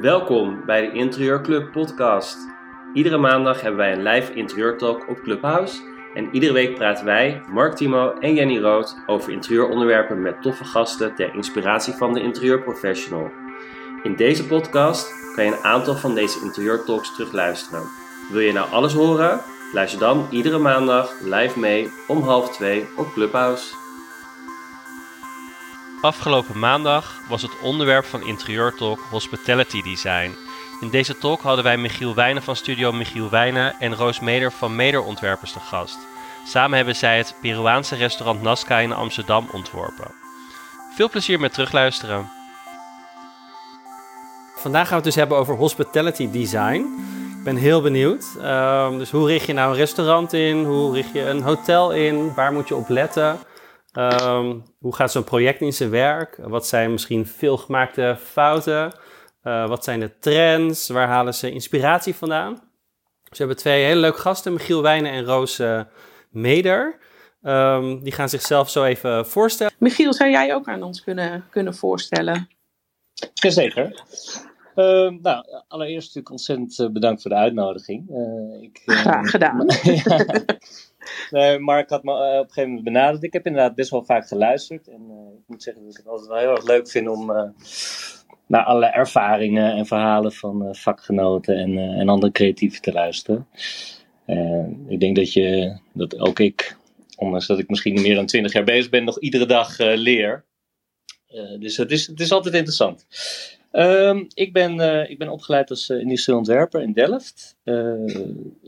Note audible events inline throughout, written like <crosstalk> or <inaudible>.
Welkom bij de Interieurclub podcast. Iedere maandag hebben wij een live interieurtalk op Clubhouse. En iedere week praten wij, Mark Timo en Jenny Rood, over interieuronderwerpen met toffe gasten ter inspiratie van de interieurprofessional. In deze podcast kan je een aantal van deze interieurtalks terugluisteren. Wil je nou alles horen? Luister dan iedere maandag live mee om half twee op Clubhouse. Afgelopen maandag was het onderwerp van Interieurtalk Hospitality Design. In deze talk hadden wij Michiel Wijnen van studio Michiel Wijnen en Roos Meder van Meder Ontwerpers te gast. Samen hebben zij het Peruaanse restaurant Nazca in Amsterdam ontworpen. Veel plezier met terugluisteren. Vandaag gaan we het dus hebben over hospitality design. Ik ben heel benieuwd. Ehm, dus hoe richt je nou een restaurant in? Hoe richt je een hotel in? Waar moet je op letten? Ehm, hoe gaat zo'n project in zijn werk? Wat zijn misschien veel gemaakte fouten? Uh, wat zijn de trends? Waar halen ze inspiratie vandaan? We hebben twee hele leuke gasten, Michiel Wijnen en Roos uh, Meder. Um, die gaan zichzelf zo even voorstellen. Michiel, zou jij ook aan ons kunnen, kunnen voorstellen? Jazeker. Uh, nou, allereerst natuurlijk ontzettend eh, bedankt voor de uitnodiging. Uh, ik, uh, Graag <laughs> gedaan. <laughs> nee, Mark had me op een gegeven moment benaderd. Ik heb inderdaad best wel vaak geluisterd. En ik moet zeggen dat ik het altijd wel heel erg leuk vind om naar alle ervaringen en verhalen van vakgenoten en, en andere creatieven te luisteren. ik denk dat, je, dat ook ik, ondanks dat ik misschien meer dan twintig jaar bezig ben, nog iedere dag leer. dus het is, het is altijd interessant. Um, ik, ben, uh, ik ben opgeleid als uh, industrieel ontwerper in Delft. Uh,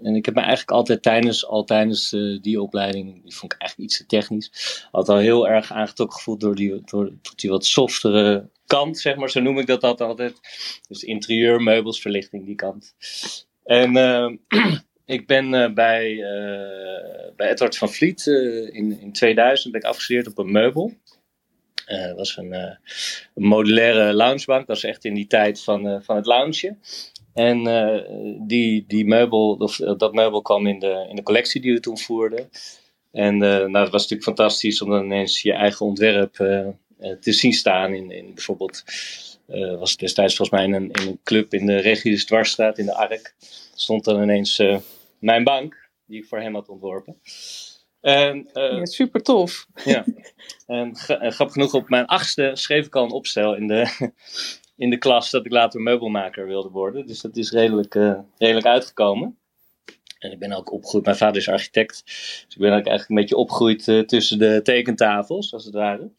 en ik heb me eigenlijk altijd tijdens, al tijdens die opleiding, die vond ik eigenlijk iets te technisch, altijd al heel erg aangetrokken gevoeld door die, door, die wat softere kant, zeg maar. Zo noem ik dat altijd. Dus interieur, meubels, verlichting, die kant. En ehm, <clears throat> ik ben bij, bij Edward van Vliet in, in 2000 ben ik afgestudeerd op een meubel. Het uh, was een, uh, een, modulaire loungebank. Dat was echt in die tijd van, uh, van het loungen. En eh, die, die meubel, of, dat meubel kwam in de, in de collectie die we toen voerden. En nou, dat was natuurlijk fantastisch om dan ineens je eigen ontwerp te zien staan. In, in bijvoorbeeld, was destijds volgens mij in een, in een club in de Regis Dwarsstraat in de Ark. Stond dan ineens mijn bank, die ik voor hem had ontworpen. En, uh, ja, super tof. <laughs> Ja. En, en grappig genoeg, op mijn achtste schreef ik al een opstel in de, <laughs> in de klas dat ik later meubelmaker wilde worden. Dus dat is redelijk, uh, redelijk uitgekomen. En ik ben ook opgegroeid, mijn vader is architect. Dus ik ben ook eigenlijk een beetje opgegroeid uh, tussen de tekentafels, als het ware.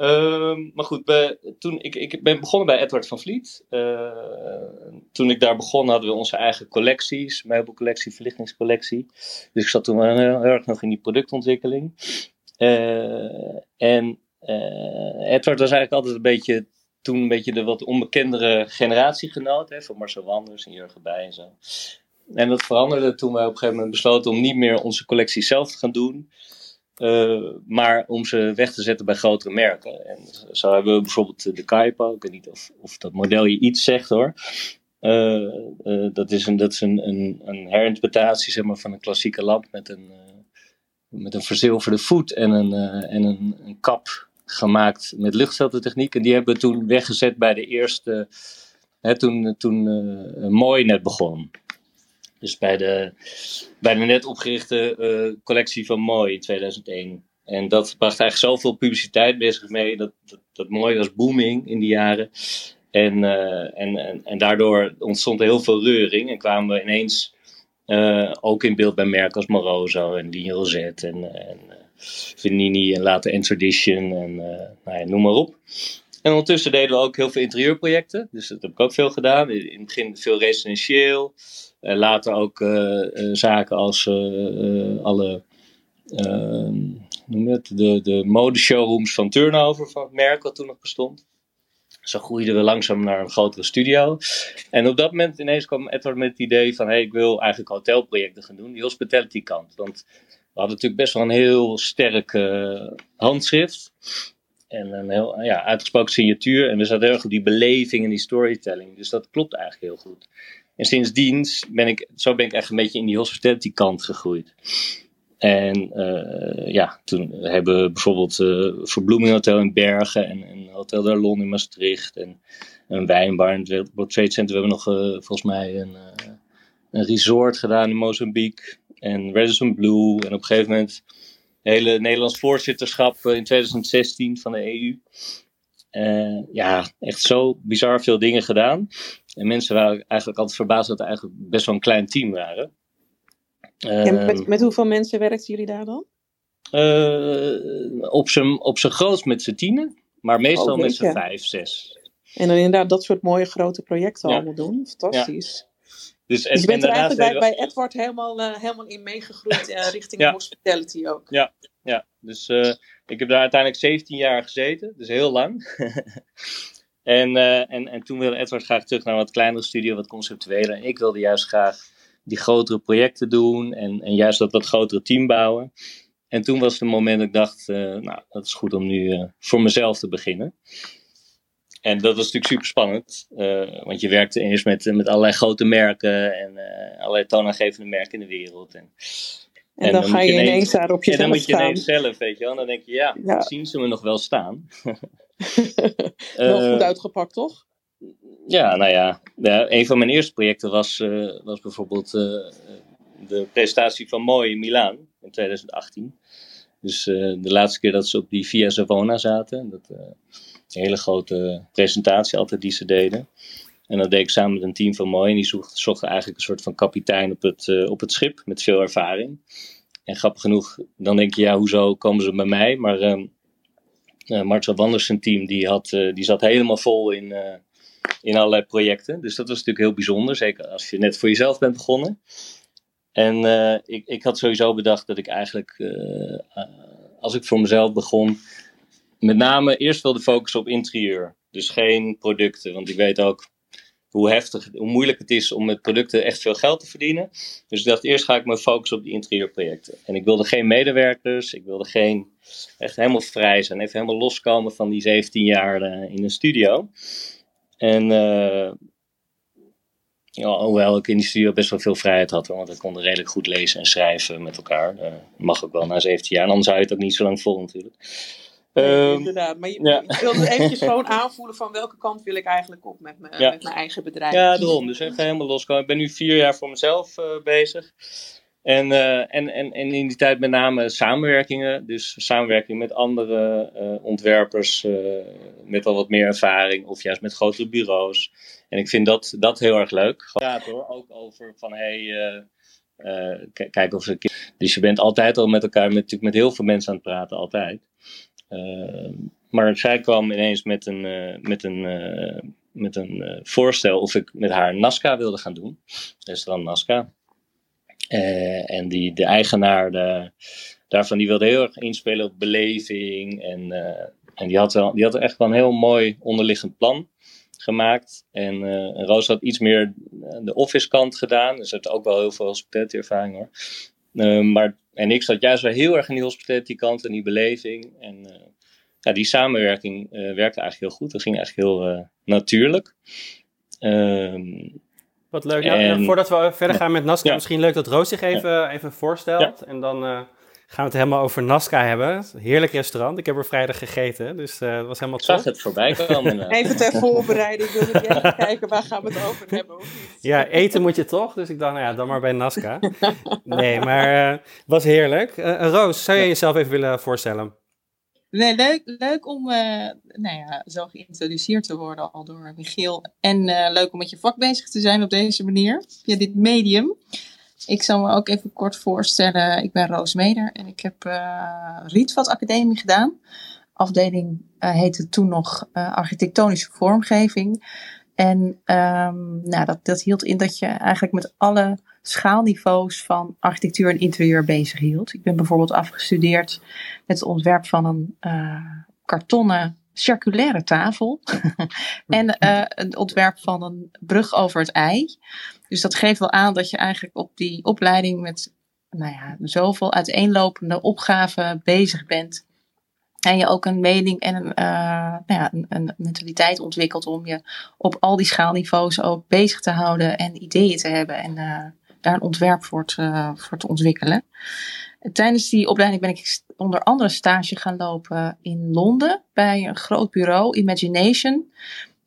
Uh, maar goed, toen, ik, ik ben begonnen bij Edward van Vliet. Uh, toen ik daar begon hadden we onze eigen collecties, meubelcollectie, verlichtingscollectie. Dus ik zat toen heel, heel erg nog in die productontwikkeling. Uh, en uh, Edward was eigenlijk altijd een beetje, toen een beetje de wat onbekendere generatiegenoot, hè, van Marcel Wanders en Jurgen Bij en zo. En dat veranderde toen wij op een gegeven moment besloten om niet meer onze collectie zelf te gaan doen. Uh, maar om ze weg te zetten bij grotere merken. En zo hebben we bijvoorbeeld de Kaipo. Ik weet niet of, of dat model je iets zegt hoor. Uh, dat is, een, dat is een, een, een herinterpretatie zeg maar, van een klassieke lamp met een, met een verzilverde voet en een, en een, een kap gemaakt met luchtfiltertechniek. En die hebben we toen weggezet bij de eerste, hè, toen, toen Mooi net begon. Dus bij de, bij de net opgerichte uh, collectie van Mooi in 2001. En dat bracht eigenlijk zoveel publiciteit bezig mee. Dat, dat, Mooi was booming in die jaren. En, uh, en, en, en, daardoor ontstond heel veel reuring. En kwamen we ineens uh, ook in beeld bij merken als Moroso en Ligne Rosette en, en en later Entradition en nou ja, noem maar op. En ondertussen deden we ook heel veel interieurprojecten. Dus dat heb ik ook veel gedaan. In het begin veel residentieel. Later ook uh, uh, zaken als alle ehm, noem het, de, de modeshowrooms van Turnover, van het merk wat toen nog bestond. Zo groeiden we langzaam naar een grotere studio. En op dat moment ineens kwam Edward met het idee van... hey, ik wil eigenlijk hotelprojecten gaan doen, die hospitality kant. Want we hadden natuurlijk best wel een heel sterk handschrift en een heel ja, uitgesproken signatuur. En we zaten erg op die beleving en die storytelling. Dus dat klopt eigenlijk heel goed. En sindsdien ben ik, zo ben ik echt een beetje in die hospitality kant gegroeid. En uh, ja, toen hebben we bijvoorbeeld uh, Verbloeming Hotel in Bergen en, en Hotel Darlon in Maastricht. En een wijnbar in het World Trade Center. We hebben nog volgens mij een, een resort gedaan in Mozambique. En Radisson Blue. En op een gegeven moment hele Nederlands voorzitterschap in 2016 van de EU. Ja, echt zo bizar veel dingen gedaan. En mensen waren eigenlijk altijd verbaasd dat er eigenlijk best wel een klein team waren. En met, met hoeveel mensen werkten jullie daar dan? Uh, op zijn op grootst met z'n tienen, maar meestal oh, met z'n vijf, zes. En dan inderdaad dat soort mooie grote projecten allemaal doen. Fantastisch. Dus, en, dus je bent er eigenlijk bij, bij Edward helemaal, uh, helemaal in meegegroeid uh, <laughs> richting hospitality ook. Ja, ja. dus ik heb daar uiteindelijk 17 jaar gezeten, dus heel lang. <laughs> en, en, en toen wilde Edward graag terug naar een wat kleinere studio, wat conceptueler. En ik wilde juist graag die grotere projecten doen en, en juist dat wat grotere team bouwen. En toen was het moment dat ik dacht, nou, dat is goed om nu voor mezelf te beginnen. En dat was natuurlijk super spannend, uh, want je werkte eerst met, met allerlei grote merken en allerlei toonaangevende merken in de wereld. En, en, en dan, dan, ga je ineens, ineens daar op jezelf En dan moet je ineens zelf, weet je wel. En dan denk je, ja, ja. zien ze me nog wel staan. <laughs> wel goed uitgepakt, toch? Ja, nou ja, ja, een van mijn eerste projecten was, was bijvoorbeeld de presentatie van Mooi in Milaan in 2018. Dus uh, de laatste keer dat ze op die Via Savona zaten. Dat, uh, een hele grote presentatie altijd die ze deden. En dat deed ik samen met een team van Mooi. En die zochten eigenlijk een soort van kapitein op het, uh, op het schip met veel ervaring. En grappig genoeg, dan denk je, ja, hoezo komen ze bij mij? Maar uh, Marcel Wanders team, die, had, die zat helemaal vol in, in allerlei projecten. Dus dat was natuurlijk heel bijzonder. Zeker als je net voor jezelf bent begonnen. En ik, ik had sowieso bedacht dat ik eigenlijk, als ik voor mezelf begon, met name eerst wilde focussen op interieur. Dus geen producten, want ik weet ook hoe heftig, hoe moeilijk het is om met producten echt veel geld te verdienen. Dus ik dacht, eerst ga ik me focussen op die interieurprojecten. En ik wilde geen medewerkers, ik wilde geen, echt helemaal vrij zijn, even helemaal loskomen van die 17 jaar in een studio. En uh, ja, hoewel ik in die studio best wel veel vrijheid had, want ik kon redelijk goed lezen en schrijven met elkaar. Uh, mag ook wel na 17 jaar, en anders zou je het ook niet zo lang vol natuurlijk. Nee, um, inderdaad, maar je, ja. je wilde eventjes gewoon aanvoelen van welke kant wil ik eigenlijk op met, me, ja. met mijn eigen bedrijf. Ja, daarom. Dus even helemaal loskomen. Ik ben nu vier jaar voor mezelf uh, bezig. En, uh, en, en, en in die tijd met name samenwerkingen. Dus samenwerking met andere uh, ontwerpers met al wat meer ervaring. Of juist met grotere bureaus. En ik vind dat, dat heel erg leuk. Gaat hoor, ook over van hey, uh, kijk of ze. Dus je bent altijd al met elkaar, met, natuurlijk met heel veel mensen aan het praten, altijd. Uh, maar zij kwam ineens met een, uh, met een, met een voorstel of ik met haar Nazca wilde gaan doen. Restaurant Nazca. en die, de eigenaar de, daarvan die wilde heel erg inspelen op beleving. En, en die, had wel, die had echt wel een heel mooi onderliggend plan gemaakt. En uh, Roos had iets meer de office kant gedaan. Dus heeft ook wel heel veel hospitality ervaring hoor. Uh, maar, en ik zat juist wel heel erg in die hospitality kant en die beleving. En uh, ja, die samenwerking werkte eigenlijk heel goed. Dat ging eigenlijk heel natuurlijk. Ehm, Wat leuk. En, voordat we verder gaan met Nasca, misschien leuk dat Roos zich even, even voorstelt. En dan gaan we het helemaal over Nazca hebben. Heerlijk restaurant. Ik heb er vrijdag gegeten, dus uh, dat was helemaal top. Ik zag het voorbij komen. <laughs> even ter voorbereiding wilde ik even kijken waar gaan we het over hebben. Ja, eten moet je toch, dus ik dacht, nou ja, dan maar bij Nazca. Nee, maar het uh, was heerlijk. Uh, Roos, zou je jezelf even willen voorstellen? Nee, leuk, leuk om nou ja, zo geïntroduceerd te worden al door Michiel. En leuk om met je vak bezig te zijn op deze manier, via dit medium. Ik zal me ook even kort voorstellen. Ik ben Roos Meder en ik heb uh, Rietveld Academie gedaan. Afdeling uh, heette toen nog uh, architectonische vormgeving. En um, nou, dat, dat hield in dat je eigenlijk met alle schaalniveaus van architectuur en interieur bezig hield. Ik ben bijvoorbeeld afgestudeerd met het ontwerp van een kartonnen circulaire tafel. <laughs> en uh, een ontwerp van een brug over het ei. Dus dat geeft wel aan dat je eigenlijk op die opleiding met nou ja, zoveel uiteenlopende opgaven bezig bent. En je ook een mening en een, uh, nou ja, een, een, mentaliteit ontwikkelt om je op al die schaalniveaus ook bezig te houden en ideeën te hebben en uh, daar een ontwerp voor te, voor te ontwikkelen. Tijdens die opleiding ben ik onder andere stage gaan lopen in Londen bij een groot bureau, Imagination,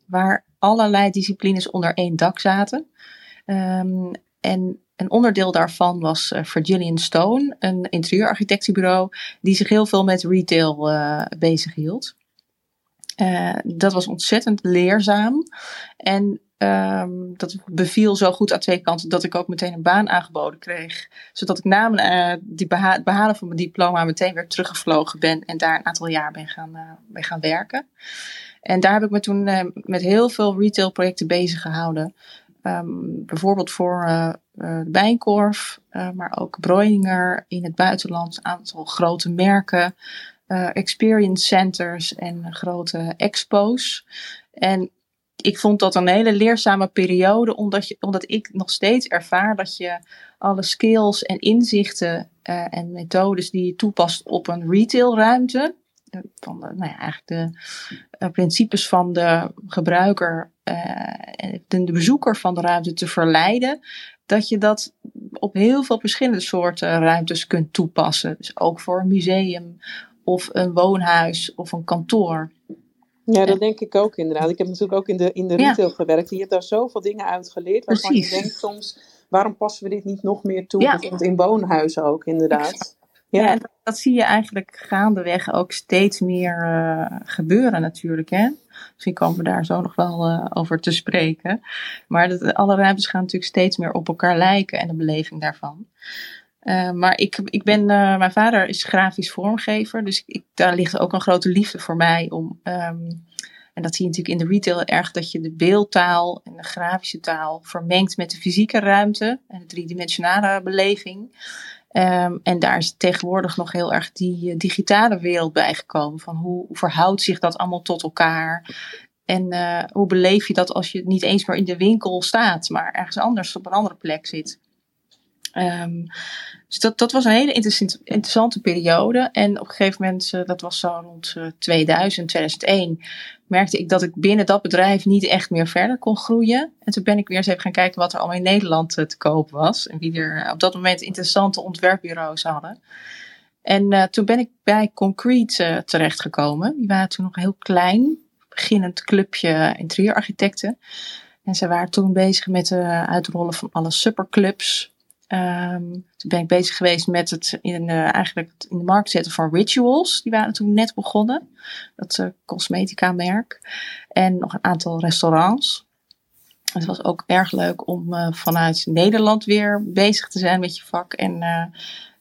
waar allerlei disciplines onder één dak zaten. Um, en een onderdeel daarvan was uh, Virgilian Stone, een interieurarchitectenbureau die zich heel veel met retail uh, bezig hield. Uh, dat was ontzettend leerzaam. En um, dat beviel zo goed aan twee kanten dat ik ook meteen een baan aangeboden kreeg. Zodat ik na mijn, die beha het behalen van mijn diploma meteen weer teruggevlogen ben en daar een aantal jaar ben gaan, ben gaan werken. En daar heb ik me toen met heel veel retailprojecten bezig gehouden. Um, bijvoorbeeld voor uh, de Bijenkorf, uh, maar ook Breuninger in het buitenland, een aantal grote merken, uh, experience centers en grote expos. En ik vond dat een hele leerzame periode, omdat, je, omdat ik nog steeds ervaar dat je alle skills en inzichten en methodes die je toepast op een retailruimte, van de, nou ja, eigenlijk de uh, principes van de gebruiker uh, de, de bezoeker van de ruimte te verleiden, dat je dat op heel veel verschillende soorten ruimtes kunt toepassen. Dus ook voor een museum of een woonhuis of een kantoor. Ja, dat denk ik ook inderdaad. Ik heb natuurlijk ook in de, in de retail ja. gewerkt. Je hebt daar zoveel dingen uit geleerd. Waarvan Precies. je denkt soms, waarom passen we dit niet nog meer toe? Ja. Bijvoorbeeld in woonhuizen ook inderdaad. Ja, en dat, dat, zie je eigenlijk gaandeweg ook steeds meer uh, gebeuren natuurlijk. Hè? Misschien komen we daar zo nog wel uh, over te spreken. Maar dat, alle ruimtes gaan natuurlijk steeds meer op elkaar lijken en de beleving daarvan. Uh, maar ik, ik ben, mijn vader is grafisch vormgever, dus ik, daar ligt ook een grote liefde voor mij om. Um, en dat zie je natuurlijk in de retail erg, dat je de beeldtaal en de grafische taal vermengt met de fysieke ruimte en de driedimensionale beleving. Um, en daar is tegenwoordig nog heel erg die uh, digitale wereld bijgekomen. Van hoe, verhoudt zich dat allemaal tot elkaar? En hoe beleef je dat als je niet eens meer in de winkel staat, maar ergens anders op een andere plek zit? Um, dus dat, dat was een hele interessante periode. En op een gegeven moment, uh, dat was zo rond 2000, 2001, merkte ik dat ik binnen dat bedrijf niet echt meer verder kon groeien. En toen ben ik weer eens even gaan kijken wat er allemaal in Nederland uh, te koop was. En wie er op dat moment interessante ontwerpbureaus hadden. En toen ben ik bij Concrete terechtgekomen. Die waren toen nog heel klein, beginnend clubje interieurarchitecten. En ze waren toen bezig met het uitrollen van alle superclubs. Um, toen ben ik bezig geweest met het in, uh, eigenlijk in de markt zetten van Rituals. Die waren toen net begonnen. Dat uh, cosmetica merk. En nog een aantal restaurants. Het was ook erg leuk om uh, vanuit Nederland weer bezig te zijn met je vak. En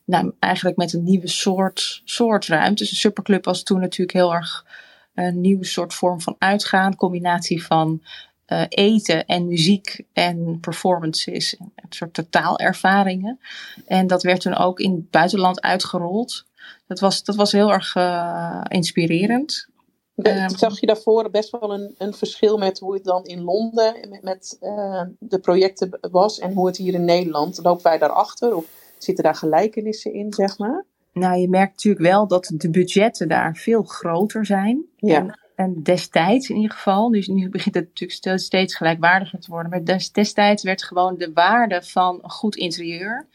nou, eigenlijk met een nieuwe soort, soort ruimte. Dus superclub was toen natuurlijk heel erg een nieuwe soort vorm van uitgaan. Combinatie van uh, eten en muziek en performances. Een soort totaalervaringen. En dat werd toen ook in het buitenland uitgerold. Dat was, dat was heel erg uh, inspirerend. Um, zag je daarvoor best wel een, een verschil met hoe het dan in Londen met, met uh, de projecten was en hoe het hier in Nederland? Lopen wij daarachter of zitten daar gelijkenissen in, zeg maar? Nou, je merkt natuurlijk wel dat de budgetten daar veel groter zijn. Ja. En en destijds in ieder geval, dus nu begint het natuurlijk steeds gelijkwaardiger te worden, maar destijds werd gewoon de waarde van een goed interieur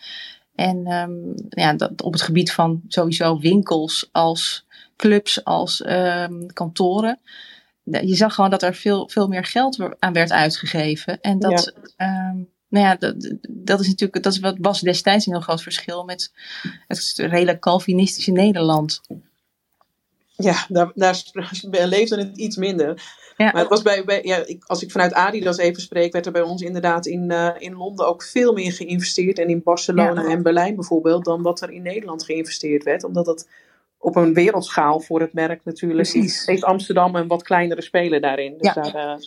en um, ja, dat, op het gebied van sowieso winkels als clubs, als um, kantoren. Je zag gewoon dat er veel, veel meer geld aan werd uitgegeven. En dat, ja. um, nou ja, dat, dat is natuurlijk, dat is wat was destijds een heel groot verschil met het redelijk Calvinistische Nederland. Ja, daar, daar <laughs> leefde het iets minder. Ja. Maar het was bij, bij ja, ik, als ik vanuit Adidas even spreek, werd er bij ons inderdaad in, uh, in Londen ook veel meer geïnvesteerd. En in Barcelona ja. en Berlijn bijvoorbeeld, dan wat er in Nederland geïnvesteerd werd. Omdat het op een wereldschaal voor het merk natuurlijk Precies. heeft Amsterdam een wat kleinere speler daarin. Dus daar, uh,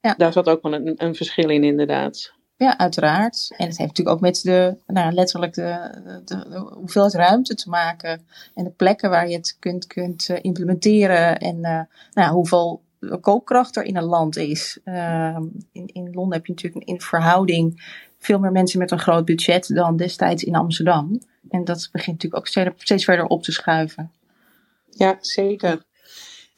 ja. daar zat ook wel een, een verschil in inderdaad. Ja, uiteraard. En het heeft natuurlijk ook met de, nou, letterlijk de, de, de, hoeveelheid ruimte te maken. En de plekken waar je het kunt, kunt uh, implementeren. En uh, nou, hoeveel koopkracht er in een land is. Uh, in, in Londen heb je natuurlijk in verhouding veel meer mensen met een groot budget dan destijds in Amsterdam. En dat begint natuurlijk ook steeds, steeds verder op te schuiven. Ja, zeker.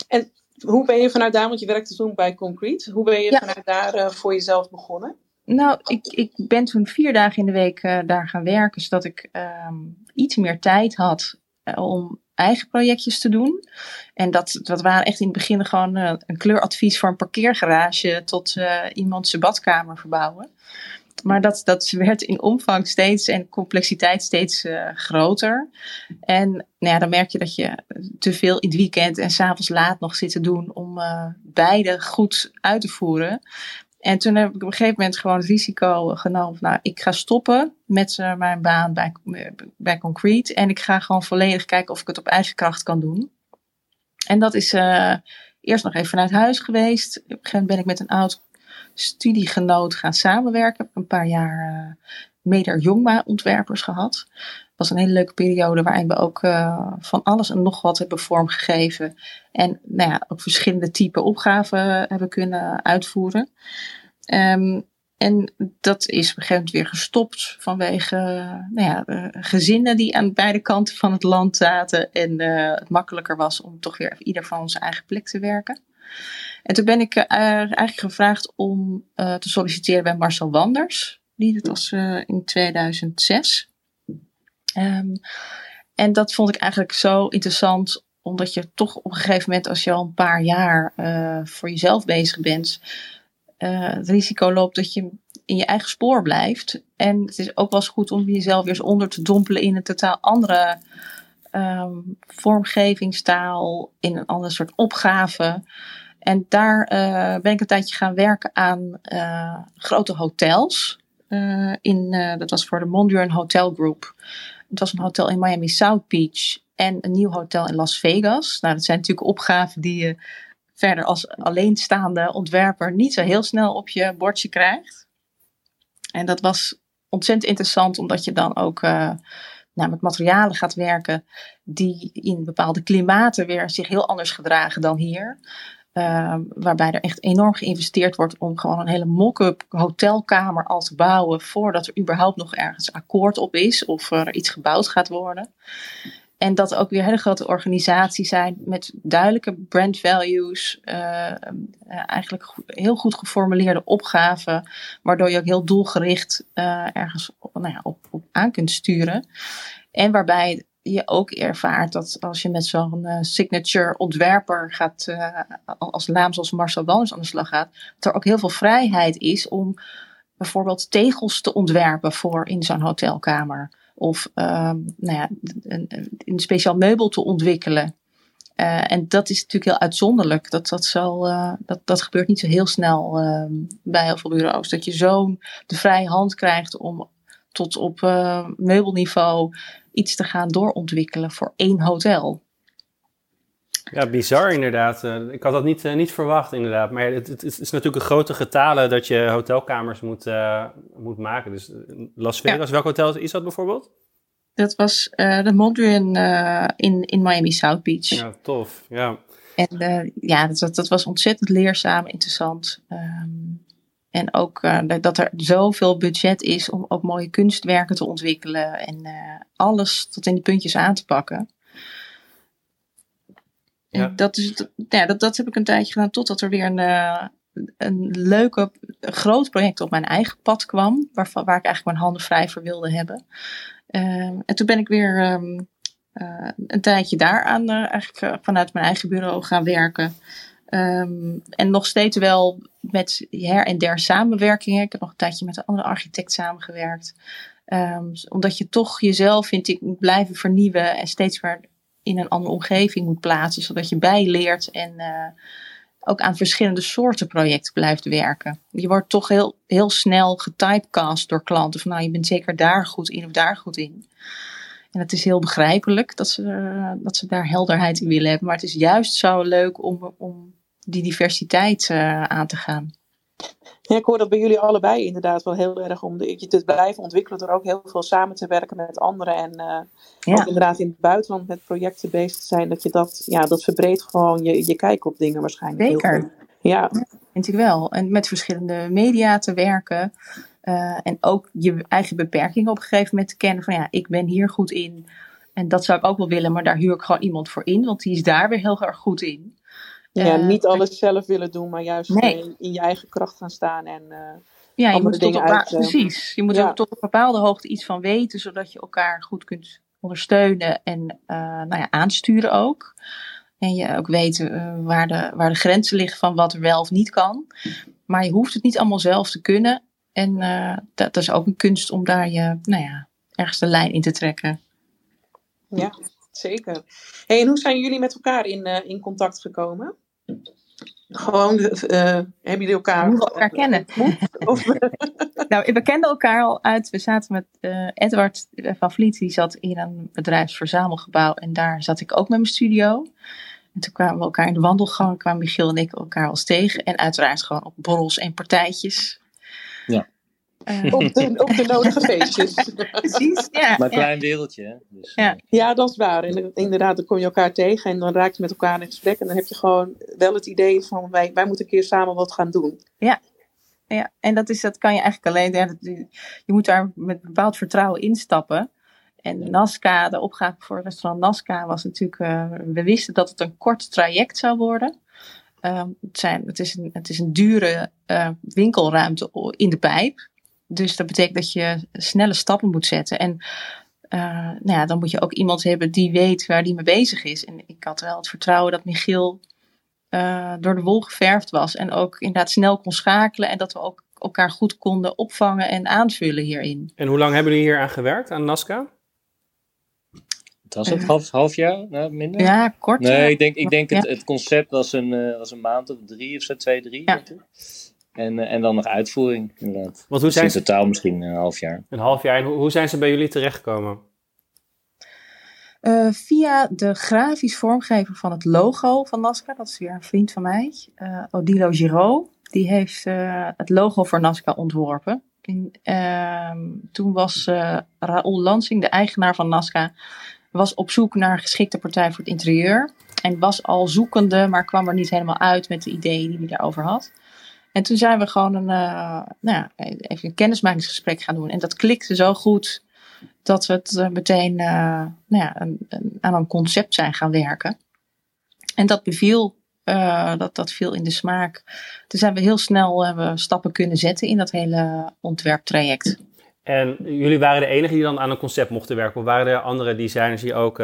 En hoe ben je vanuit daar, want je werkte toen bij Concrete, hoe ben je ja. vanuit daar uh, voor jezelf begonnen? Nou, ik, ik ben toen vier dagen in de week uh, daar gaan werken, zodat ik um, iets meer tijd had uh, om eigen projectjes te doen. En dat, dat waren echt in het begin gewoon een kleuradvies voor een parkeergarage tot iemand zijn badkamer verbouwen. Maar dat, dat werd in omvang steeds en complexiteit steeds groter. En nou ja, dan merk je dat je te veel in het weekend en s'avonds laat nog zit te doen om beide goed uit te voeren. En toen heb ik op een gegeven moment gewoon het risico genomen. Nou, ik ga stoppen met uh, mijn baan bij, bij Concrete. En ik ga gewoon volledig kijken of ik het op eigen kracht kan doen. En dat is eerst nog even vanuit huis geweest. Op een gegeven moment ben ik met een oud studiegenoot gaan samenwerken. Ik heb een paar jaar uh, Meder Jongma ontwerpers gehad. Was een hele leuke periode waarin we ook uh, van alles en nog wat hebben vormgegeven. En nou ja, ook verschillende type opgaven hebben kunnen uitvoeren. Um, en dat is op een gegeven moment weer gestopt vanwege nou ja, gezinnen die aan beide kanten van het land zaten. En het makkelijker was om toch weer ieder van onze eigen plek te werken. En toen ben ik eigenlijk gevraagd om te solliciteren bij Marcel Wanders. Die, dat was in 2006. Ehm, en dat vond ik eigenlijk zo interessant, omdat je toch op een gegeven moment, als je al een paar jaar voor jezelf bezig bent, het risico loopt dat je in je eigen spoor blijft. En het is ook wel eens goed om jezelf weer eens onder te dompelen in een totaal andere um, vormgevingstaal, in een ander soort opgave. En daar uh, ben ik een tijdje gaan werken aan grote hotels. In, dat was voor de Mondrian Hotel Group. Het was een hotel in Miami South Beach en een nieuw hotel in Las Vegas. Nou, dat zijn natuurlijk opgaven die je verder als alleenstaande ontwerper niet zo heel snel op je bordje krijgt. En dat was ontzettend interessant, omdat je dan ook nou, met materialen gaat werken die in bepaalde klimaten weer zich heel anders gedragen dan hier. Uh, waarbij er echt enorm geïnvesteerd wordt om gewoon een hele mock-up hotelkamer al te bouwen voordat er überhaupt nog ergens akkoord op is of er iets gebouwd gaat worden. En dat ook weer hele grote organisaties zijn met duidelijke brand values, uh, eigenlijk heel goed geformuleerde opgaven, waardoor je ook heel doelgericht ergens nou ja, op, op aan kunt sturen. En waarbij je ook ervaart dat als je met zo'n uh, signature ontwerper gaat, uh, als naam zoals Marcel Wanders aan de slag gaat, dat er ook heel veel vrijheid is om bijvoorbeeld tegels te ontwerpen voor in zo'n hotelkamer. Of uh, nou ja, een, een, speciaal meubel te ontwikkelen. Uh, en dat is natuurlijk heel uitzonderlijk. Dat, dat, zal, dat, dat gebeurt niet zo heel snel ehm, bij heel veel bureaus. Dat je zo'n de vrije hand krijgt om tot op meubelniveau iets te gaan doorontwikkelen voor één hotel. Ja, bizar inderdaad. Eh, ik had dat niet, uh, niet verwacht inderdaad. Maar het, het, is natuurlijk een grote getale dat je hotelkamers moet, uh, moet maken. Dus Las Vegas, welk hotel is dat bijvoorbeeld? Dat was de Mondrian in, in Miami South Beach. Ja, tof. Ja. En ja, dat, dat was ontzettend leerzaam, interessant. Um, en ook uh, dat er zoveel budget is om ook mooie kunstwerken te ontwikkelen en uh, alles tot in de puntjes aan te pakken. Ja. dat, is, ja, dat, dat heb ik een tijdje gedaan totdat er weer een, uh, een leuke, een groot project op mijn eigen pad kwam, waar, waar ik eigenlijk mijn handen vrij voor wilde hebben. Ehm, en toen ben ik weer um, een tijdje daaraan eigenlijk vanuit mijn eigen bureau gaan werken. Um, en nog steeds wel met her en der samenwerkingen. Ik heb nog een tijdje met een andere architect samengewerkt. Um, omdat je toch jezelf, vind ik, moet blijven vernieuwen en steeds weer in een andere omgeving moet plaatsen, zodat je bijleert en uh, ook aan verschillende soorten projecten blijft werken. Je wordt toch heel, heel snel getypecast door klanten van nou, je bent zeker daar goed in of daar goed in. En het is heel begrijpelijk dat ze, dat ze daar helderheid in willen hebben. Maar het is juist zo leuk om, om die diversiteit uh, aan te gaan. Ja, ik hoor dat bij jullie allebei inderdaad wel heel erg om de, je te blijven ontwikkelen door ook heel veel samen te werken met anderen en uh, ja. ook inderdaad in het buitenland met projecten bezig te zijn, dat je dat, ja, dat verbreedt gewoon je, je kijk op dingen waarschijnlijk. Zeker. Ja. ja, vind ik wel. En met verschillende media te werken uh, en ook je eigen beperkingen op een gegeven moment te kennen van ja, ik ben hier goed in en dat zou ik ook wel willen, maar daar huur ik gewoon iemand voor in, want die is daar weer heel erg goed in. Ja, niet alles zelf willen doen, maar juist in, in, je eigen kracht gaan staan en uh, ja, je moet dingen uit... Precies, je moet er tot op bepaalde hoogte iets van weten, zodat je elkaar goed kunt ondersteunen en nou ja, aansturen ook. En je ook weet waar, de, waar de grenzen liggen van wat er wel of niet kan. Maar je hoeft het niet allemaal zelf te kunnen. En dat, dat, is ook een kunst om daar je, nou ja, ergens de lijn in te trekken. Ja, zeker. Hey, en hoe zijn jullie met elkaar in, in contact gekomen? Gewoon, uh, hebben jullie elkaar... Hoe we elkaar kennen. <laughs> <laughs> nou, we kenden elkaar al uit, we zaten met uh, Edward van Vliet, die zat in een bedrijfsverzamelgebouw en daar zat ik ook met mijn studio. En toen kwamen we elkaar in de wandelgang, kwamen Michiel en ik elkaar als tegen. En uiteraard gewoon op borrels en partijtjes. Uh, <laughs> op, de, op de nodige feestjes. Precies, ja. Maar een klein wereldje, hè? Dus, ja. ja, dat is waar. En inderdaad, dan kom je elkaar tegen en dan raak je met elkaar in gesprek. En dan heb je gewoon wel het idee van, wij, wij moeten een keer samen wat gaan doen. Ja, ja. en dat, is, dat kan je eigenlijk alleen, ja, je moet daar met bepaald vertrouwen instappen. En Nazca, de opgave voor restaurant Nazca was natuurlijk, uh, we wisten dat het een kort traject zou worden. Uh, het, zijn, het, is een, het is een dure uh, winkelruimte in de pijp. Dus dat betekent dat je snelle stappen moet zetten. En uh, nou ja, dan moet je ook iemand hebben die weet waar die mee bezig is. En ik had wel het vertrouwen dat Michiel uh, door de wol geverfd was. En ook inderdaad snel kon schakelen. En dat we ook elkaar goed konden opvangen en aanvullen hierin. En hoe lang hebben jullie hier aan gewerkt, aan Nazca? Het was het half, half jaar, nou, minder? Ja, kort. Nee, ik denk, ik denk het, het concept was een, uh, was een maand of drie of zo, twee, drie. Ja. En, uh, en dan nog uitvoering, inderdaad. Want hoe zijn dus in totaal misschien een half jaar. Een half jaar. En hoe, hoe zijn ze bij jullie terechtgekomen? Uh, via de grafisch vormgever van het logo van Nazca, dat is weer een vriend van mij, uh, Odilo Giraud. Die heeft uh, het logo voor Nazca ontworpen. In, toen was Raoul Lansing, de eigenaar van Nazca, was op zoek naar een geschikte partij voor het interieur. En was al zoekende, maar kwam er niet helemaal uit met de ideeën die hij daarover had. En toen zijn we gewoon een, uh, nou ja, even een kennismakingsgesprek gaan doen. En dat klikte zo goed dat we het uh, meteen uh, nou ja, een, een, aan een concept zijn gaan werken. En dat beviel, dat, dat viel in de smaak. Toen zijn we heel snel hebben stappen kunnen zetten in dat hele ontwerptraject. En jullie waren de enige die dan aan een concept mochten werken? Of waren er andere designers die ook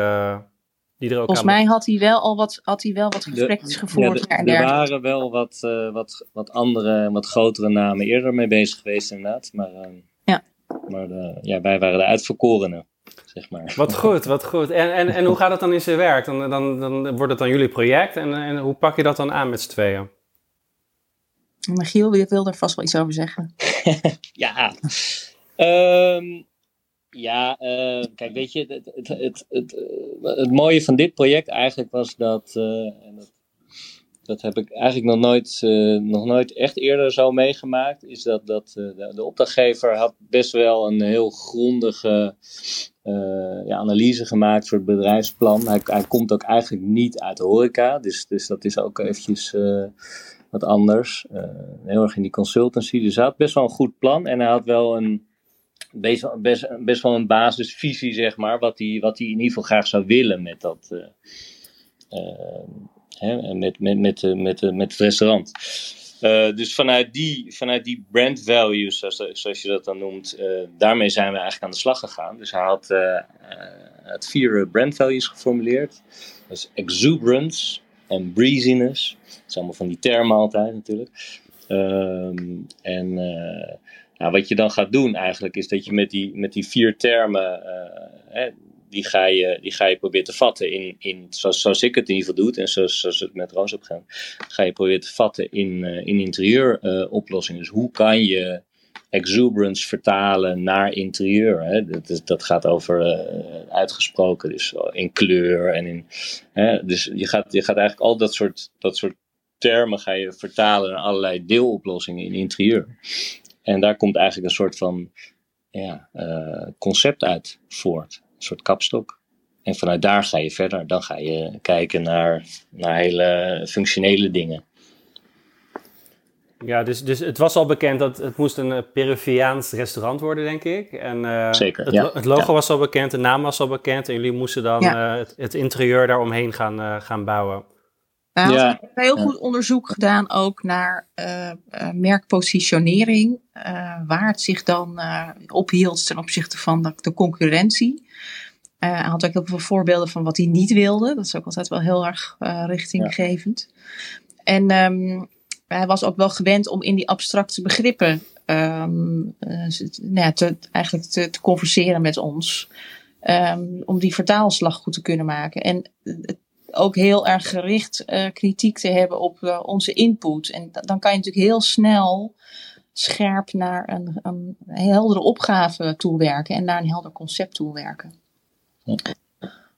die er ook Volgens mij had hij wel al wat, had hij wel wat gesprekjes gevoerd. Ja, de, er waren wel wat, uh, wat, wat andere, wat grotere namen eerder mee bezig geweest inderdaad. Maar, uh, ja. maar de, ja, wij waren de uitverkorenen, zeg maar. Wat goed, wat goed. En, en, en hoe gaat het dan in zijn werk? Dan, dan, dan wordt het dan jullie project en, en hoe pak je dat dan aan met z'n tweeën? Michiel, je wil er vast wel iets over zeggen. <laughs> ja, um, ja, uh, kijk, weet je, het, het, het, het, het, mooie van dit project eigenlijk was dat, uh, en dat, dat heb ik eigenlijk nog nooit, uh, nog nooit echt eerder zo meegemaakt, is dat, dat de, de, opdrachtgever had best wel een heel grondige ja, analyse gemaakt voor het bedrijfsplan. Hij, hij komt ook eigenlijk niet uit de horeca, dus, dus dat is ook eventjes wat anders. heel erg in die consultancy, dus hij had best wel een goed plan en hij had wel een best, best, wel een basisvisie, zeg maar, wat hij wat in ieder geval graag zou willen met dat. Uh, uh, hè, met, met, met, met, met het restaurant. Dus vanuit die, vanuit die brand values, zoals, zoals je dat dan noemt, daarmee zijn we eigenlijk aan de slag gegaan. Dus hij had, had vier brand values geformuleerd. Is exuberance en breeziness. Dat zijn allemaal van die termen altijd natuurlijk. Ehm, en nou, wat je dan gaat doen eigenlijk is dat je met die, met die vier termen, uh, hè, die, ga je, die ga je proberen te vatten in, in zoals, zoals ik het in ieder geval doe en zoals, zoals het met Roos gedaan, ga je proberen te vatten in, uh, in interieuroplossingen. Uh, dus hoe kan je exuberance vertalen naar interieur? Hè? Dat, dat gaat over uitgesproken, dus in kleur en in. Hè? Dus je gaat, je gaat eigenlijk al dat soort, dat soort termen ga je vertalen naar allerlei deeloplossingen in interieur. En daar komt eigenlijk een soort van ja, uh, concept uit voort. Een soort kapstok. En vanuit daar ga je verder. Dan ga je kijken naar, naar hele functionele dingen. Ja, dus, dus het was al bekend dat het moest een Peruviaans restaurant worden, denk ik. En, uh, Zeker, het, ja. het logo ja. was al bekend, de naam was al bekend. En jullie moesten dan Ja. uh, het, het interieur daaromheen gaan, uh, gaan bouwen. We Ja. heel Ja. goed onderzoek gedaan ook naar eh, eh, merkpositionering. eh, waar het zich dan eh, ophield ten opzichte van de, de concurrentie. hij had ook heel veel voorbeelden van wat hij niet wilde. Dat is ook altijd wel heel erg richtinggevend. En ehm, hij was ook wel gewend om in die abstracte begrippen um, nou ja, te, eigenlijk te, te, converseren met ons. Um, om die vertaalslag goed te kunnen maken. En ook heel erg gericht uh, kritiek te hebben op uh, onze input. En dan kan je natuurlijk heel snel scherp naar een, een heldere opgave toewerken en naar een helder concept toewerken.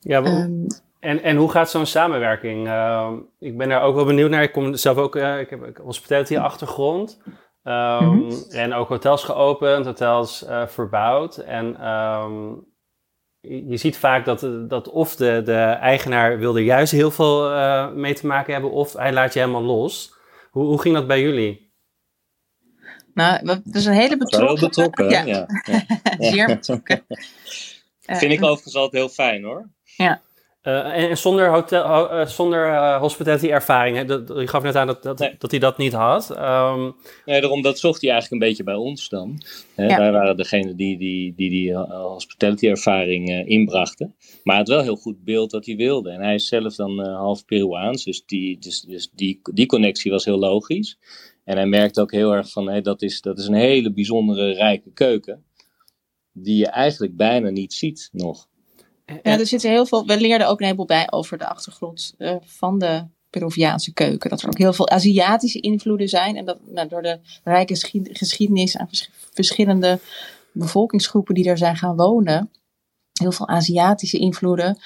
Ja, um, en, en hoe gaat zo'n samenwerking? Uh, ik ben daar ook wel benieuwd naar. Ik kom zelf ook, uh, ik heb hospitality achtergrond. Um, mm -hmm. En ook hotels geopend, hotels uh, verbouwd. En um, je ziet vaak dat, dat of de, de eigenaar wilde juist heel veel uh, mee te maken hebben, of hij laat je helemaal los. Hoe, hoe ging dat bij jullie? Nou, dat is een hele betrokken. Heel betrokken, ja. ja. <laughs> ja. Zeer betrokken. <laughs> Vind ik overigens altijd heel fijn hoor. Ja. Uh, en zonder, hotel, uh, zonder uh, hospitality ervaring, hè? Dat, je gaf net aan dat, dat, nee. dat hij dat niet had. Um... Nee, daarom dat zocht hij eigenlijk een beetje bij ons dan. Hè? Ja. Wij waren degene die die, die, die hospitality ervaring inbrachten. Maar had wel heel goed beeld wat hij wilde. En hij is zelf dan half Peruaans, dus, die, dus, dus die, die connectie was heel logisch. En hij merkte ook heel erg van, hey, dat, is, dat is een hele bijzondere, rijke keuken. Die je eigenlijk bijna niet ziet nog. Ja, er zitten heel veel. We leerden ook een heleboel bij over de achtergrond uh, van de Peruviaanse keuken. Dat er ook heel veel Aziatische invloeden zijn. En dat nou, door de rijke geschiedenis aan vers verschillende bevolkingsgroepen die er zijn gaan wonen. Heel veel Aziatische invloeden.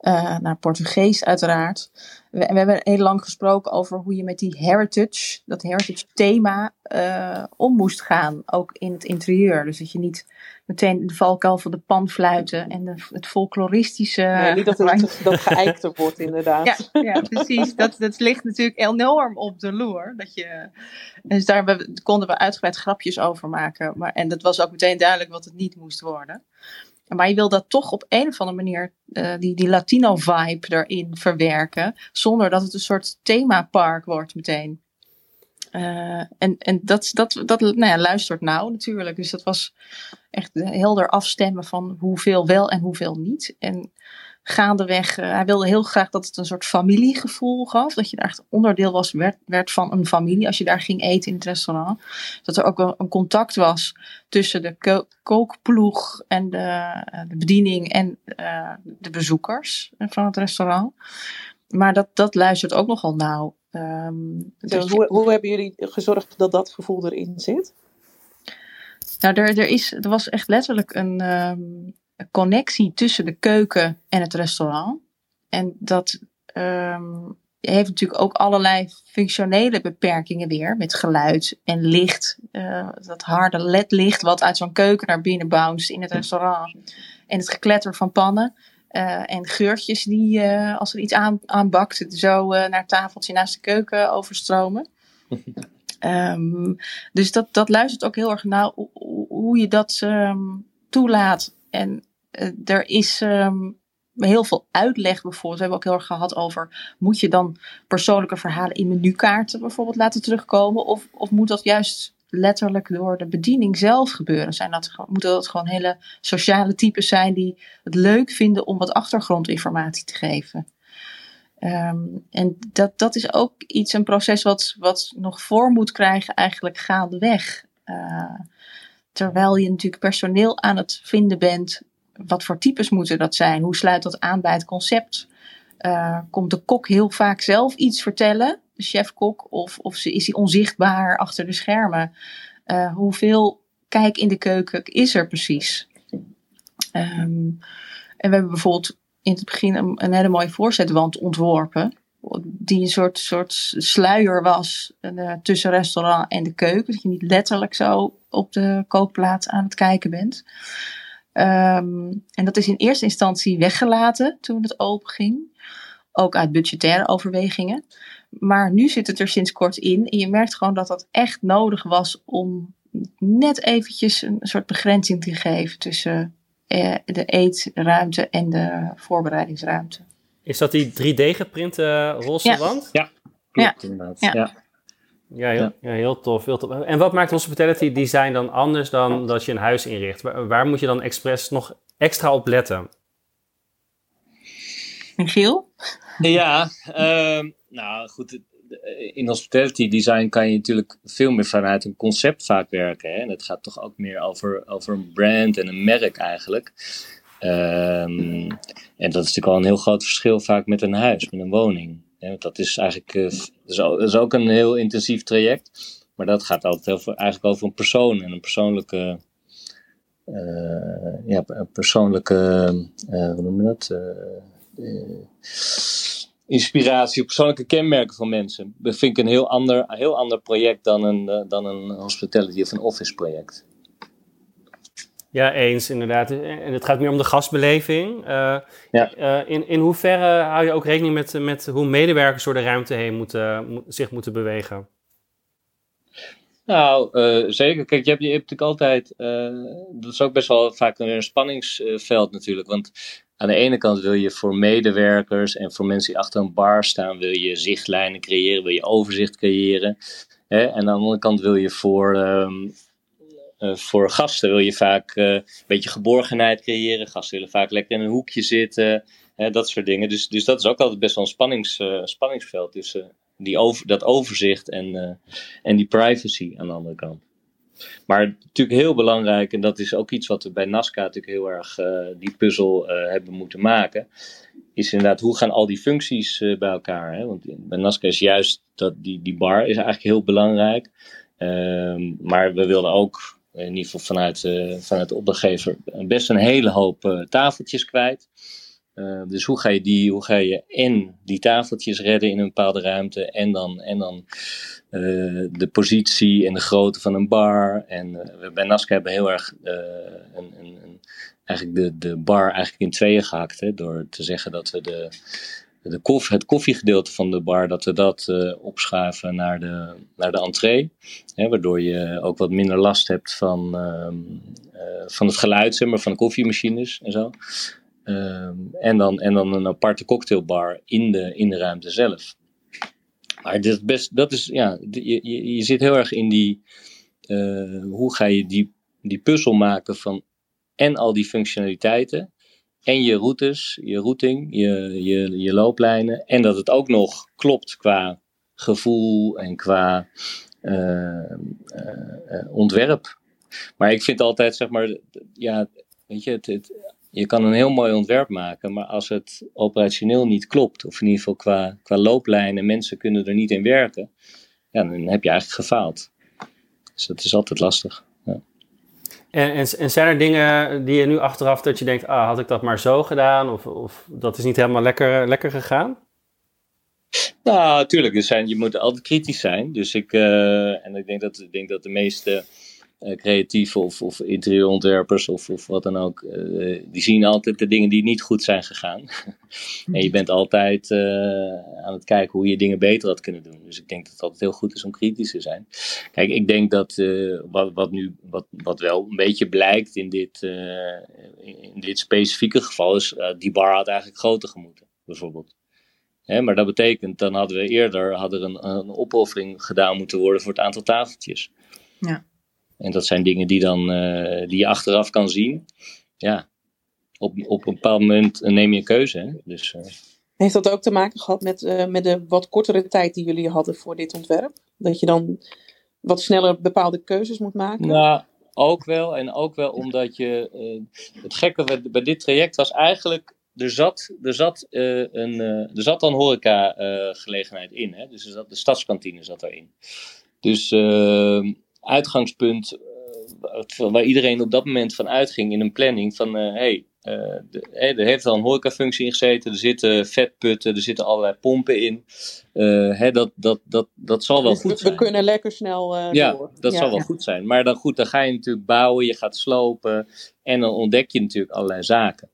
Uh, naar Portugees uiteraard. We, we, hebben heel lang gesproken over hoe je met die heritage, dat heritage thema, uh, om moest gaan. Ook in het interieur. Dus dat je niet meteen de valkuil van de panfluiten en de, het folkloristische. Nee, niet dat het <laughs> dat geëikter wordt, inderdaad. Ja, ja precies. Dat, dat ligt natuurlijk enorm op de loer. Dat je, dus daar konden we uitgebreid grapjes over maken. Maar, en dat was ook meteen duidelijk wat het niet moest worden. Maar je wil dat toch op een of andere manier, uh, die, die Latino-vibe erin verwerken, zonder dat het een soort themapark wordt meteen. Uh, en en dat, dat, dat nou ja, luistert nou natuurlijk. Dus dat was echt helder afstemmen van hoeveel wel en hoeveel niet. En gaandeweg, uh, hij wilde heel graag dat het een soort familiegevoel gaf. Dat je daar echt onderdeel was, werd, werd van een familie als je daar ging eten in het restaurant. Dat er ook een, een contact was tussen de ko kookploeg en de, de bediening en uh, de bezoekers van het restaurant. Maar dat, dat luistert ook nogal nauw. Um, dus hoe, hoe hebben jullie gezorgd dat dat gevoel erin zit? Nou, er, er, is, er was echt letterlijk een, um, een connectie tussen de keuken en het restaurant. En dat um, heeft natuurlijk ook allerlei functionele beperkingen weer. Met geluid en licht. Uh, dat harde ledlicht wat uit zo'n keuken naar binnen bounce in het restaurant. En het gekletter van pannen. Uh, en geurtjes die, uh, als er iets aan, aanbakt, zo naar het tafeltje naast de keuken overstromen. um, <laughs> dus dat, dat luistert ook heel erg naar hoe je dat um, toelaat. En er is um, heel veel uitleg bijvoorbeeld. We hebben ook heel erg gehad over, moet je dan persoonlijke verhalen in menukaarten bijvoorbeeld laten terugkomen? Of, of moet dat juist letterlijk door de bediening zelf gebeuren. Zijn dat, moeten dat gewoon hele sociale types zijn die het leuk vinden om wat achtergrondinformatie te geven. Um, en dat, dat is ook iets, een proces wat, wat nog voor moet krijgen eigenlijk gaandeweg. Uh, terwijl je natuurlijk personeel aan het vinden bent. Wat voor types moeten dat zijn? Hoe sluit dat aan bij het concept? Uh, komt de kok heel vaak zelf iets vertellen? de chefkok? Of, of is hij onzichtbaar achter de schermen? Uh, hoeveel kijk in de keuken is er precies? Um, en we hebben bijvoorbeeld in het begin een, een, hele mooie voorzetwand ontworpen. Die een soort, soort sluier was uh, tussen restaurant en de keuken. Dat je niet letterlijk zo op de kookplaat aan het kijken bent. Um, en dat is in eerste instantie weggelaten toen het open ging. Ook uit budgettaire overwegingen. Maar nu zit het er sinds kort in. En je merkt gewoon dat dat echt nodig was om net eventjes een soort begrenzing te geven tussen eh, de eetruimte en de voorbereidingsruimte. Is dat die 3D-geprinte roze ja. wand? Ja, klopt ja. inderdaad. Ja. ja. Ja, heel, ja. heel, tof, heel tof. En wat maakt hospitality design dan anders dan dat je een huis inricht? Waar, waar moet je dan expres nog extra op letten? Michiel? Ja, uh, nou goed. In hospitality design kan je natuurlijk veel meer vanuit een concept vaak werken. Hè? En het gaat toch ook meer over, over een brand en een merk eigenlijk. Um, en dat is natuurlijk al een heel groot verschil vaak met een huis, met een woning. Dat is eigenlijk dat is ook een heel intensief traject. Maar dat gaat altijd heel veel, eigenlijk over een persoon en een persoonlijke uh, ja, persoonlijke, uh, hoe noem je dat? Inspiratie, persoonlijke kenmerken van mensen. Dat vind ik een heel ander, heel ander project dan een, dan een hospitality of een office project. Ja, eens inderdaad. En het gaat meer om de gastbeleving. Uh, ja. uh, in, in hoeverre hou je ook rekening met, met hoe medewerkers door de ruimte heen moeten, zich moeten bewegen? Nou, uh, zeker. Kijk, je hebt, je hebt natuurlijk altijd. dat is ook best wel vaak een spanningsveld natuurlijk. Want aan de ene kant wil je voor medewerkers en voor mensen die achter een bar staan, wil je zichtlijnen creëren, wil je overzicht creëren. Hè? En aan de andere kant wil je voor. Um, uh, voor gasten wil je vaak uh, een beetje geborgenheid creëren. Gasten willen vaak lekker in een hoekje zitten. Dat soort dingen. Dus, dus dat is ook altijd best wel een spannings, uh, spanningsveld tussen die over, dat overzicht en, en die privacy aan de andere kant. Maar natuurlijk heel belangrijk, en dat is ook iets wat we bij Nazca natuurlijk heel erg die puzzel hebben moeten maken. Is inderdaad, hoe gaan al die functies bij elkaar? Hè? Want bij Nazca is juist dat, die, die bar is eigenlijk heel belangrijk. Ehm, maar we wilden ook in ieder geval vanuit, uh, vanuit de opdrachtgever, best een hele hoop uh, tafeltjes kwijt. Uh, dus hoe ga je die, hoe ga je en die tafeltjes redden in een bepaalde ruimte en dan, en dan de positie en de grootte van een bar. En we bij Nazca hebben heel erg een, een, een, eigenlijk de, de bar eigenlijk in tweeën gehakt. Hè, door te zeggen dat we de, de het koffiegedeelte van de bar, dat we dat uh, opschuiven naar de, naar de entree. Hè, waardoor je ook wat minder last hebt van, uh, uh, van het geluid, zeg maar, van de koffiemachines en zo. Um, en, dan, en dan een aparte cocktailbar in de, in de ruimte zelf. Maar dit best, dat is, ja, je, je, je zit heel erg in die, uh, hoe ga je die, die puzzel maken van en al die functionaliteiten en je routes, je routing, je, je, je looplijnen. En dat het ook nog klopt qua gevoel en qua uh, uh, ontwerp. Maar ik vind altijd, zeg maar, ja, weet je, het, je kan een heel mooi ontwerp maken, maar als het operationeel niet klopt, of in ieder geval qua, qua looplijnen, mensen kunnen er niet in werken, ja, dan heb je eigenlijk gefaald. Dus dat is altijd lastig. En, en, en, zijn er dingen die je nu achteraf dat je denkt, ah, had ik dat maar zo gedaan? Of, of dat is niet helemaal lekker, lekker gegaan? Nou, natuurlijk. zijn, je moet altijd kritisch zijn. Dus ik, uh, en ik denk dat, ik denk dat de meeste uh, creatieve of, of interieurontwerpers of, of wat dan ook, uh, die zien altijd de dingen die niet goed zijn gegaan. <laughs> en je bent altijd uh, aan het kijken hoe je dingen beter had kunnen doen. Dus ik denk dat het altijd heel goed is om kritisch te zijn. Kijk, ik denk dat wat, wat nu, wat, wat wel een beetje blijkt in dit, in, dit specifieke geval, is die bar had eigenlijk groter gemoeten, bijvoorbeeld. Maar dat betekent, dan hadden we eerder hadden een, een opoffering gedaan moeten worden voor het aantal tafeltjes. Ja. En dat zijn dingen die, dan, uh, die je achteraf kan zien. Ja, op, op een bepaald moment neem je een keuze. Hè? Dus, uh... Heeft dat ook te maken gehad met, uh, met de wat kortere tijd die jullie hadden voor dit ontwerp? Dat je dan wat sneller bepaalde keuzes moet maken? Nou, ook wel. En ook wel omdat je. het gekke bij, bij, dit traject was eigenlijk. Er zat, er zat, een, er zat dan horeca-gelegenheid in. Hè? Dus er zat, de stadskantine zat erin. Dus ehm, uitgangspunt uh, waar iedereen op dat moment van uitging in een planning van hé, hey, uh, de, hey, er heeft al een horecafunctie in gezeten, er zitten vetputten, er zitten allerlei pompen in. Uh, hè, dat, dat, dat, dat zal wel dus goed we, zijn. We kunnen lekker snel ja, door. Dat zal wel goed zijn. Maar dan goed, dan ga je natuurlijk bouwen, je gaat slopen en dan ontdek je natuurlijk allerlei zaken.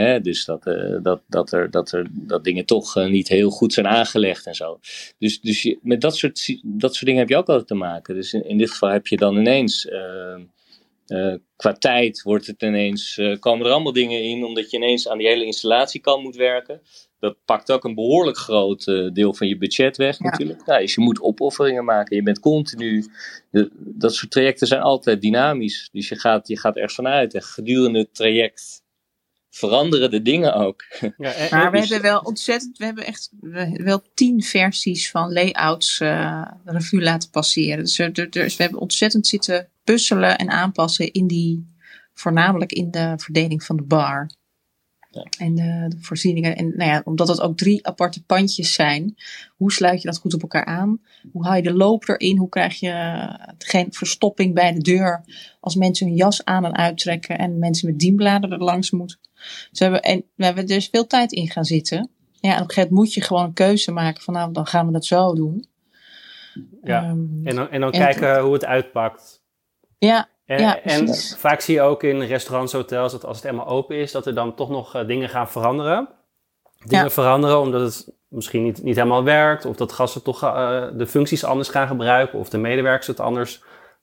Hè, dus dat, uh, dat, dat, er, dat, er, dat dingen toch uh, niet heel goed zijn aangelegd en zo. Dus, dus je, met dat soort, dat soort dingen heb je ook altijd te maken. Dus in, in dit geval heb je dan ineens. Uh, qua tijd wordt het ineens, komen er allemaal dingen in, omdat je ineens aan die hele installatiekant moet werken. Dat pakt ook een behoorlijk groot deel van je budget weg, ja. natuurlijk. Nou, dus je moet opofferingen maken. Je bent continu. De, dat soort trajecten zijn altijd dynamisch. Dus je gaat, je gaat ergens vanuit. En gedurende het traject veranderen de dingen ook. Ja, maar we hebben wel ontzettend, we hebben echt wel tien versies van layouts uh, revue laten passeren. Dus, er, dus we hebben ontzettend zitten puzzelen en aanpassen in die, voornamelijk in de verdeling van de bar. Ja. En de, de, voorzieningen. En nou ja, omdat het ook drie aparte pandjes zijn, hoe sluit je dat goed op elkaar aan? Hoe haal je de loop erin? Hoe krijg je geen verstopping bij de deur als mensen hun jas aan en uittrekken en mensen met dienbladen er langs moeten? Dus we hebben, en we hebben dus veel tijd in gaan zitten. Ja, en op een gegeven moment moet je gewoon een keuze maken van nou, dan gaan we dat zo doen. Ja, um, en dan, en dan kijken hoe het uitpakt. Ja, en, ja, en vaak zie je ook in restaurants, hotels, dat als het helemaal open is, dat er dan toch nog uh, dingen gaan veranderen. Dingen ja. veranderen omdat het misschien niet, niet helemaal werkt, of dat gasten toch uh, de functies anders gaan gebruiken, of de medewerkers het anders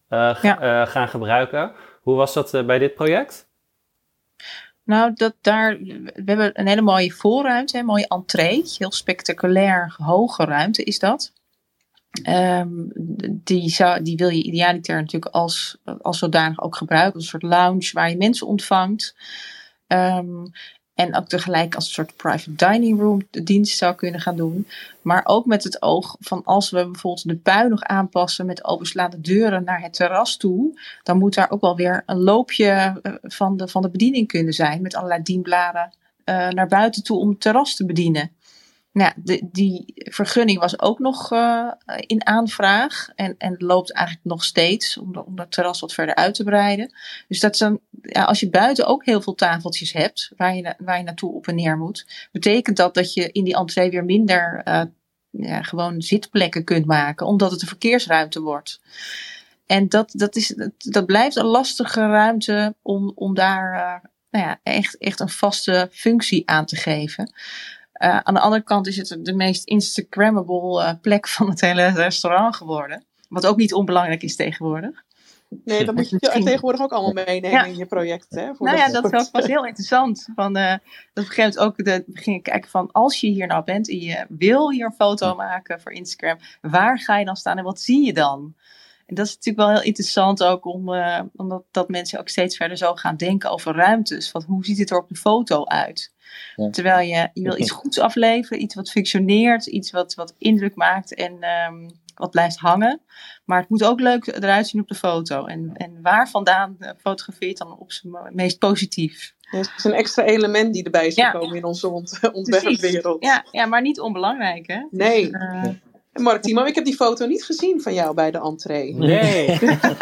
uh, ja. gaan gebruiken. Hoe was dat bij dit project? Nou, dat daar, we hebben een hele mooie voorruimte, een mooie entree. Heel spectaculair hoge ruimte is dat. Um, die, zou, die wil je idealiter natuurlijk als, als zodanig ook gebruiken. Een soort lounge waar je mensen ontvangt. Um, en ook tegelijk als een soort private dining room de dienst zou kunnen gaan doen. Maar ook met het oog van als we bijvoorbeeld de pui nog aanpassen met openslaande deuren naar het terras toe. Dan moet daar ook wel weer een loopje van de, van de bediening kunnen zijn. Met allerlei dienbladen uh, naar buiten toe om het terras te bedienen. Nou, die vergunning was ook nog uh, in aanvraag en, en loopt eigenlijk nog steeds om, dat terras wat verder uit te breiden. Dus dat ja, als je buiten ook heel veel tafeltjes hebt waar je, waar je naartoe op en neer moet, betekent dat dat je in die entree weer minder uh, ja, gewoon zitplekken kunt maken, omdat het een verkeersruimte wordt. En dat, dat, is, dat, blijft een lastige ruimte om, om daar uh, nou ja, echt, echt een vaste functie aan te geven. Uh, aan de andere kant is het de meest Instagrammable uh, plek van het hele restaurant geworden. Wat ook niet onbelangrijk is tegenwoordig. Nee, dat moet je tegenwoordig ook allemaal meenemen ja. in je project. Hè, nou ja, dat was, was heel interessant. Van, uh, dat op een gegeven moment ook de, gingen kijken van als je hier nou bent en je wil hier een foto maken voor Instagram, waar ga je dan staan en wat zie je dan? En dat is natuurlijk wel heel interessant ook om, uh, omdat dat mensen ook steeds verder zo gaan denken over ruimtes. Van hoe ziet het er op de foto uit? Ja. Terwijl je, je wil iets goeds afleveren, iets wat functioneert, iets wat, wat indruk maakt en um, wat blijft hangen. Maar het moet ook leuk eruit zien op de foto. En, en waar vandaan fotografeert dan op zijn meest positief? Ja, het is een extra element die erbij is gekomen in onze ont ontwerpwereld. Ja, ja, maar niet onbelangrijk hè? Nee. Dus, uh, Mark Timo, ik heb die foto niet gezien van jou bij de entree. Nee.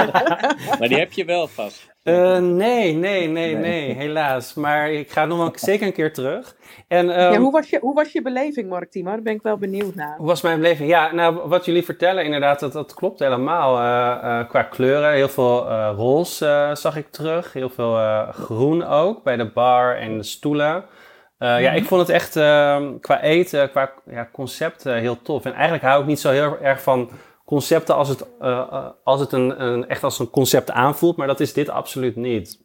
<laughs> maar die heb je wel vast. Uh, nee, nee, nee, nee, helaas. Maar ik ga nog wel zeker een keer terug. En, um, ja, hoe, was je, hoe was je beleving, Mark Timo? Daar ben ik wel benieuwd naar. Hoe was mijn beleving? Ja, nou, wat jullie vertellen, inderdaad, dat, dat klopt helemaal. Uh, uh, qua kleuren, heel veel roze zag ik terug. Heel veel groen ook, bij de bar en de stoelen. Uh, ja, ik vond het echt uh, qua eten, qua ja, concept uh, heel tof. En eigenlijk hou ik niet zo heel erg van concepten als het, als het een, een, echt als een concept aanvoelt, maar dat is dit absoluut niet.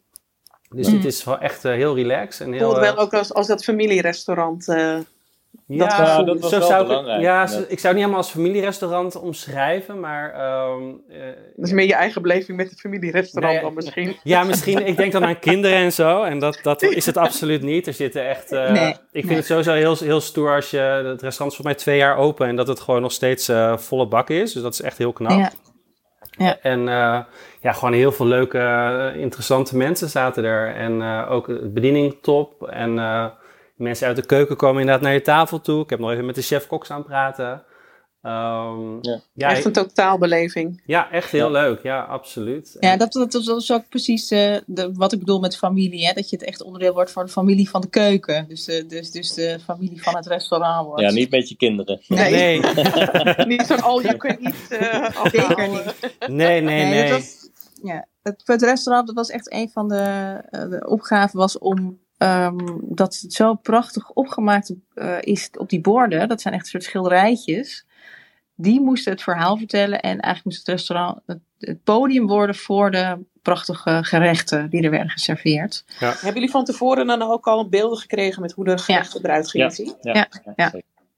Dus mm. dit is wel echt heel relaxed. En heel, voelt wel ook als, als dat familierestaurant dat, ja, dat was zo wel zou belangrijk. Ik, ja, ik zou het niet helemaal als familierestaurant omschrijven, maar... Um, uh, dat is meer je eigen beleving met het familierestaurant nee, dan misschien. Ja, misschien. Ik denk dan aan <laughs> kinderen en zo. En dat, dat <laughs> is het absoluut niet. Er zitten echt... Uh, nee, ik vind nee. het sowieso heel, heel stoer als je... Het restaurant is volgens mij twee jaar open en dat het gewoon nog steeds uh, volle bak is. Dus dat is echt heel knap. Ja. Ja. En uh, ja, gewoon heel veel leuke, interessante mensen zaten er. En uh, ook de bediening top. En uh, mensen uit de keuken komen inderdaad naar je tafel toe. Ik heb nog even met de chef-koks aan praten. Um, ja. ja. echt een totaalbeleving. Ja, echt heel ja. leuk. Ja, absoluut. Ja, dat, dat, dat is ook precies uh, de, wat ik bedoel met familie. Hè? Dat je het echt onderdeel wordt van de familie van de keuken. Dus, uh, dus, dus de familie van het restaurant wordt. Ja, niet met je kinderen. Nee. nee. <laughs> niet zo'n all you can eat uh, Zeker niet. Nee, nee, nee. nee. Het, was, ja, het, het restaurant dat was echt een van de, de opgaven was om Um, dat het zo prachtig opgemaakt uh, is op die borden. Dat zijn echt een soort schilderijtjes. Die moesten het verhaal vertellen. En eigenlijk moest het restaurant het, het podium worden voor de prachtige gerechten die er werden geserveerd. Ja. Hebben jullie van tevoren dan ook al beelden gekregen met hoe de gerechten ja. eruit gingen zien? Ja, ja. ja.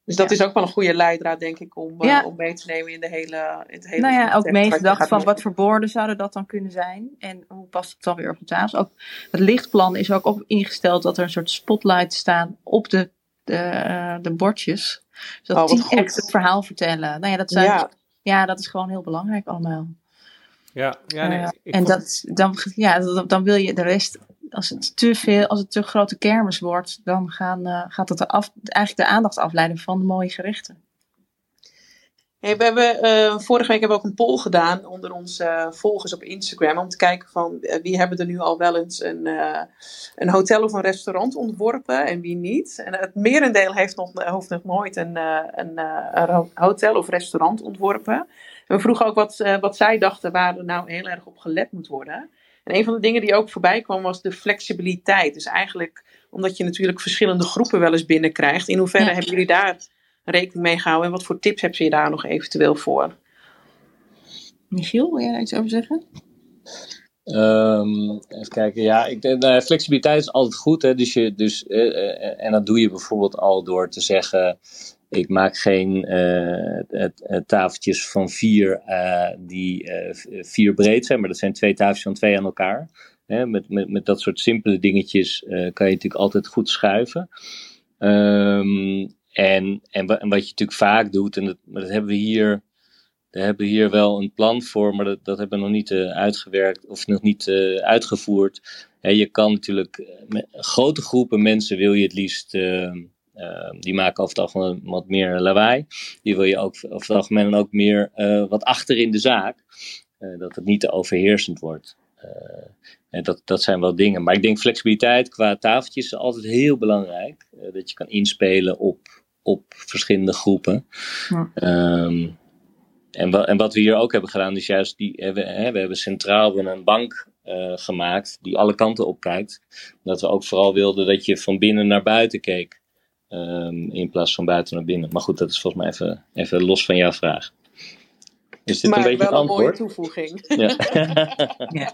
Dus dat is ook wel een goede leidraad, denk ik, om, uh, om mee te nemen in, de hele, in het hele. Nou ja, ook meegedacht van wat voor borden zouden dat dan kunnen zijn en hoe past het dan weer op de tafel. Ook het lichtplan is ook, ook ingesteld dat er een soort spotlight staan op de, de, uh, de bordjes. Zodat oh, die echt het verhaal vertellen. Nou ja, dat, zijn, ja. ja. dat is gewoon heel belangrijk allemaal. Ja, ja nee, uh, en dat, dan, ja, dan, dan wil je de rest als het te veel, als het te grote kermis wordt, dan gaan, uh, gaat dat af, eigenlijk de aandacht afleiden van de mooie gerechten. We hebben, uh, vorige week hebben we ook een poll gedaan onder onze uh, volgers op Instagram. Om te kijken van wie hebben er nu al wel eens een, een hotel of een restaurant ontworpen en wie niet. En het merendeel heeft nog, heeft nog nooit een, een, hotel of restaurant ontworpen. En we vroegen ook wat, wat zij dachten waar er nou heel erg op gelet moet worden. En een van de dingen die ook voorbij kwam was de flexibiliteit. Dus eigenlijk omdat je natuurlijk verschillende groepen wel eens binnenkrijgt. In hoeverre hebben jullie daar rekening mee gehouden en wat voor tips heb je daar nog eventueel voor? Michiel, wil jij daar iets over zeggen? Um, even kijken, ja, ik, nou, flexibiliteit is altijd goed. Hè? Dus je, dus, uh, en dat doe je bijvoorbeeld al door te zeggen: ik maak geen uh, tafeltjes van vier uh, die vier breed zijn, maar dat zijn twee tafeltjes van twee aan elkaar. Hè? Met, met, met dat soort simpele dingetjes kan je natuurlijk altijd goed schuiven. Um, en, en, en, wat je natuurlijk vaak doet, en dat, dat hebben we hier daar hebben we hier wel een plan voor, maar dat, dat hebben we nog niet uitgewerkt of nog niet uitgevoerd. Je kan natuurlijk, met grote groepen mensen wil je het liefst, uh, die maken over het algemeen wat meer lawaai. Die wil je ook over het algemeen ook meer wat achter in de zaak, dat het niet te overheersend wordt. en dat, dat zijn wel dingen. Maar ik denk flexibiliteit qua tafeltjes is altijd heel belangrijk. dat je kan inspelen op, op verschillende groepen. Ja. Um, en, wa en, wat we hier ook hebben gedaan, is juist die, hè, we, hè, we hebben centraal een bank uh, gemaakt die alle kanten op kijkt. Omdat we ook vooral wilden dat je van binnen naar buiten keek. Um, in plaats van buiten naar binnen. Maar goed, dat is volgens mij even, even los van jouw vraag. Is dit maar een beetje wel een mooie toevoeging. <laughs> Ja. <laughs> ja.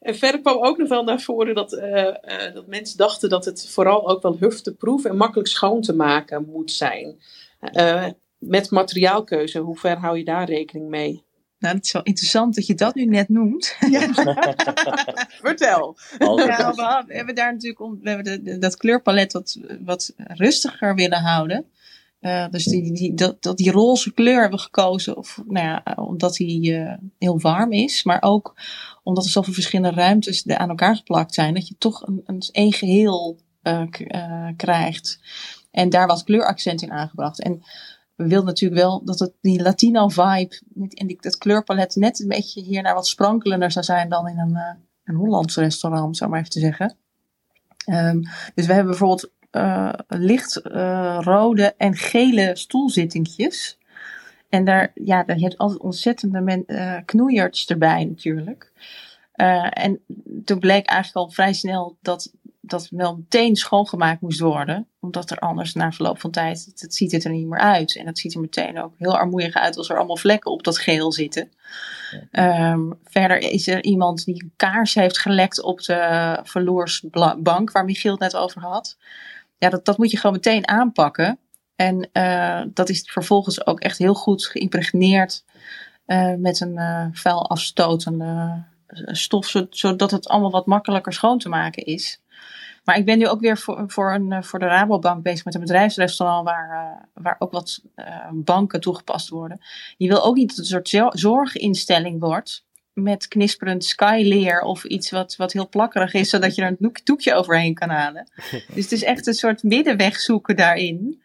En verder kwam ook nog wel naar voren dat, uh, uh, dat mensen dachten dat het vooral ook wel hufteproef en makkelijk schoon te maken moet zijn. Uh, met materiaalkeuze, hoe ver hou je daar rekening mee? Nou, het is wel interessant dat je dat nu net noemt. Ja. <laughs> Vertel. Ja, we, hebben daar natuurlijk we hebben de, dat kleurpalet wat, wat rustiger willen houden. Uh, dus die, die, dat, dat die roze kleur hebben we gekozen, of, nou ja, omdat die uh, heel warm is, maar ook omdat er zoveel verschillende ruimtes aan elkaar geplakt zijn, dat je toch een, een één geheel uh, krijgt. En daar wat kleuraccent in aangebracht. En we wilden natuurlijk wel dat het die Latino vibe en dat kleurpalet net een beetje hier naar wat sprankelender zou zijn dan in een, uh, een Hollands restaurant, zou maar even te zeggen. Um, dus we hebben bijvoorbeeld uh, licht uh, rode en gele stoelzittingjes. En daar, ja, daar heeft altijd ontzettende men, knoeiertjes erbij natuurlijk. en toen bleek eigenlijk al vrij snel dat dat wel meteen schoongemaakt moest worden. Omdat er anders na verloop van tijd, het, het, ziet het er niet meer uit. En dat ziet er meteen ook heel armoeig uit als er allemaal vlekken op dat geel zitten. Um, verder is er iemand die een kaars heeft gelekt op de verloersbank, waar Michiel het net over had. Ja, dat, dat moet je gewoon meteen aanpakken. En uh, dat is vervolgens ook echt heel goed geïmpregneerd uh, met een uh, vuil afstotende stof, zodat het allemaal wat makkelijker schoon te maken is. Maar ik ben nu ook weer voor, voor, een, eh, voor de Rabobank bezig met een bedrijfsrestaurant waar, uh, waar ook wat uh, banken toegepast worden. Je wil ook niet dat het een soort zorginstelling wordt met knisperend skyleer of iets wat, wat heel plakkerig is, zodat je er een doekje overheen kan halen. <laughs> Dus het is echt een soort middenweg zoeken daarin.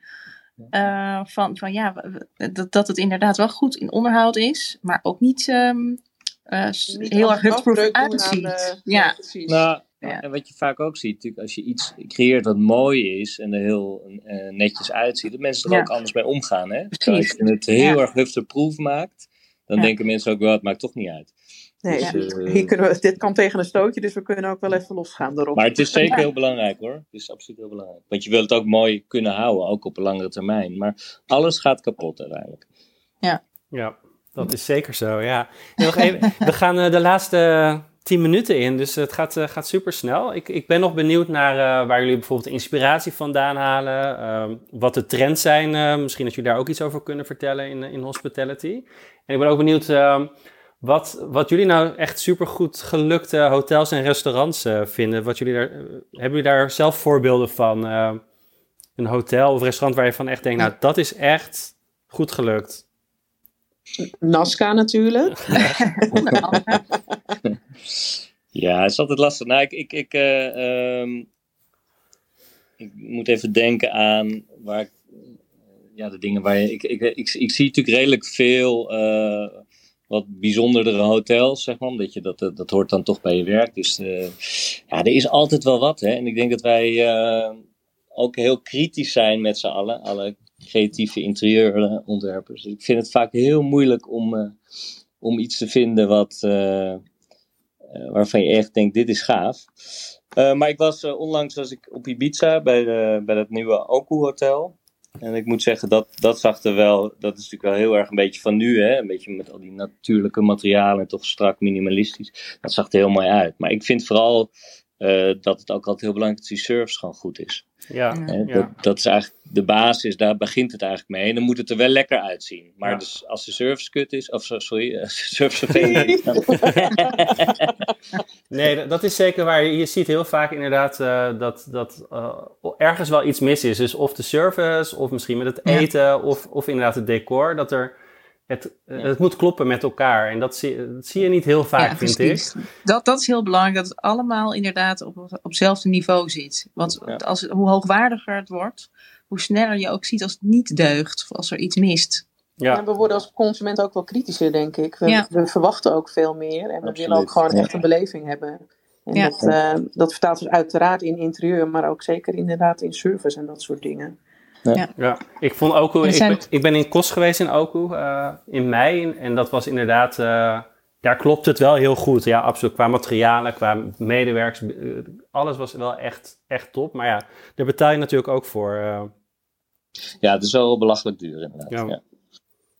Uh, van, van ja, dat, dat het inderdaad wel goed in onderhoud is, maar ook niet, um, niet heel erg hupproof uitziet. Ja, nou, ja. En wat je vaak ook ziet, natuurlijk, als je iets creëert wat mooi is en er heel uh, netjes uitziet, dat mensen er ook anders mee omgaan. Hè? Als je het heel erg hufterproof maakt, dan denken mensen ook wel, het maakt toch niet uit. Nee, dus, uh, hier kunnen we, dit kan tegen een stootje, dus we kunnen ook wel even losgaan erop. Maar het is zeker heel belangrijk hoor. Het is absoluut heel belangrijk. Want je wilt het ook mooi kunnen houden, ook op een langere termijn. Maar alles gaat kapot uiteindelijk. Ja. Ja, dat is zeker zo, ja. Nog even, we gaan uh, de laatste tien minuten in, dus het gaat, gaat super snel. Ik, ik ben nog benieuwd naar waar jullie bijvoorbeeld inspiratie vandaan halen. Ehm, wat de trends zijn. misschien dat jullie daar ook iets over kunnen vertellen in, in hospitality. En ik ben ook benieuwd ehm, wat, wat jullie nou echt supergoed gelukte hotels en restaurants vinden. Wat jullie daar, hebben jullie daar zelf voorbeelden van? een hotel of restaurant waar je van echt denkt, nou dat is echt goed gelukt? Nazca natuurlijk. Ja, het is altijd lastig. Nou, ik, ik, ik, uh, ik moet even denken aan waar ik, ja, de dingen waar je. Ik, ik, ik, zie natuurlijk redelijk veel uh, wat bijzondere hotels, zeg maar, omdat je dat, dat hoort dan toch bij je werk. Dus uh, ja, er is altijd wel wat. Hè? En ik denk dat wij ook heel kritisch zijn met z'n allen, alle creatieve interieurontwerpers. Dus ik vind het vaak heel moeilijk om, om iets te vinden wat, waarvan je echt denkt, dit is gaaf. maar ik was onlangs was ik op Ibiza bij, bij het nieuwe Oku Hotel. En ik moet zeggen, dat, dat zag er wel, dat is natuurlijk wel heel erg een beetje van nu, hè? een beetje met al die natuurlijke materialen en toch strak minimalistisch. Dat zag er heel mooi uit. Maar ik vind vooral uh, dat het ook altijd heel belangrijk is dat die service gewoon goed is. Ja, dat, dat, is eigenlijk de basis, daar begint het eigenlijk mee. En dan moet het er wel lekker uitzien. Maar dus als de service kut is, of sorry, <laughs> als de service vervelend is. <laughs> nee, dat is zeker waar. Je ziet heel vaak inderdaad uh, dat, dat uh, ergens wel iets mis is. Dus of de service, of misschien met het eten, of, of inderdaad het decor. Dat er het, eh, het moet kloppen met elkaar. En dat zie, dat zie je niet heel vaak, vind ik. Dat, dat is heel belangrijk, dat het allemaal inderdaad op, op hetzelfde niveau zit. Want als, hoe hoogwaardiger het wordt, hoe sneller je ook ziet als het niet deugt, of als er iets mist. Ja. En we worden als consument ook wel kritischer, denk ik. We, we verwachten ook veel meer en we willen ook gewoon echt een beleving hebben. En dat, uh, dat vertaalt zich uiteraard in interieur, maar ook zeker inderdaad in service en dat soort dingen. Ja. ja. ik vond Oku, ik, ben, ik ben in Kos geweest in Oku uh, in mei en dat was inderdaad, uh, daar klopt het wel heel goed. Ja, absoluut. Qua materialen, qua medewerkers, uh, alles was wel echt, echt top. Maar ja, daar betaal je natuurlijk ook voor. Ja, het is wel belachelijk duur inderdaad. Ja.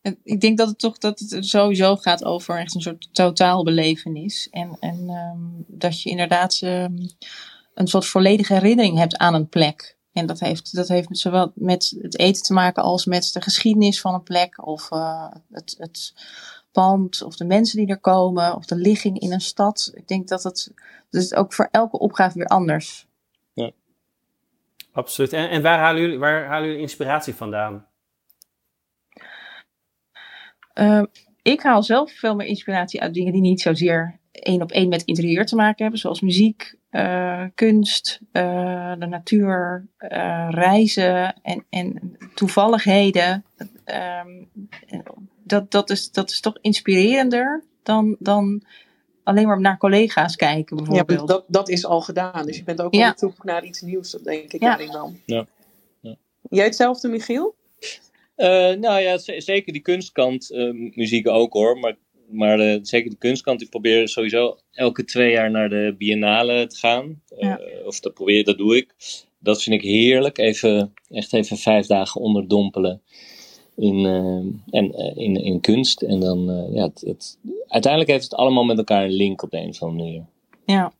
En ik denk dat het toch dat het sowieso gaat over echt een soort totaalbelevenis. En, en um, dat je inderdaad um, een soort volledige herinnering hebt aan een plek. En dat heeft, dat heeft zowel met het eten te maken als met de geschiedenis van een plek. Of uh, het, het pand, of de mensen die er komen, of de ligging in een stad. Ik denk dat het, is ook voor elke opgave weer anders. Ja. Absoluut. En, en waar, halen jullie, waar halen jullie inspiratie vandaan? Uh, ik haal zelf veel meer inspiratie uit dingen die niet zozeer één op één met interieur te maken hebben, zoals muziek, uh, kunst, uh, de natuur, uh, reizen en, en toevalligheden. Um, dat, dat, is, dat is toch inspirerender dan, dan alleen maar naar collega's kijken bijvoorbeeld. Ja, dat, dat is al gedaan. Dus je bent ook ja. op zoek naar iets nieuws, denk ik ja. dan. Ja. ja. Jij hetzelfde, Michiel? nou ja, zeker die kunstkant, muziek ook hoor. Maar maar uh, zeker de kunstkant, ik probeer sowieso elke twee jaar naar de biennale te gaan. Uh, Of dat probeer, dat doe ik. Dat vind ik heerlijk. Even, echt even vijf dagen onderdompelen in, uh, en, in, in kunst. En dan, ja, het, het, uiteindelijk heeft het allemaal met elkaar een link op de een of andere manier. Ja.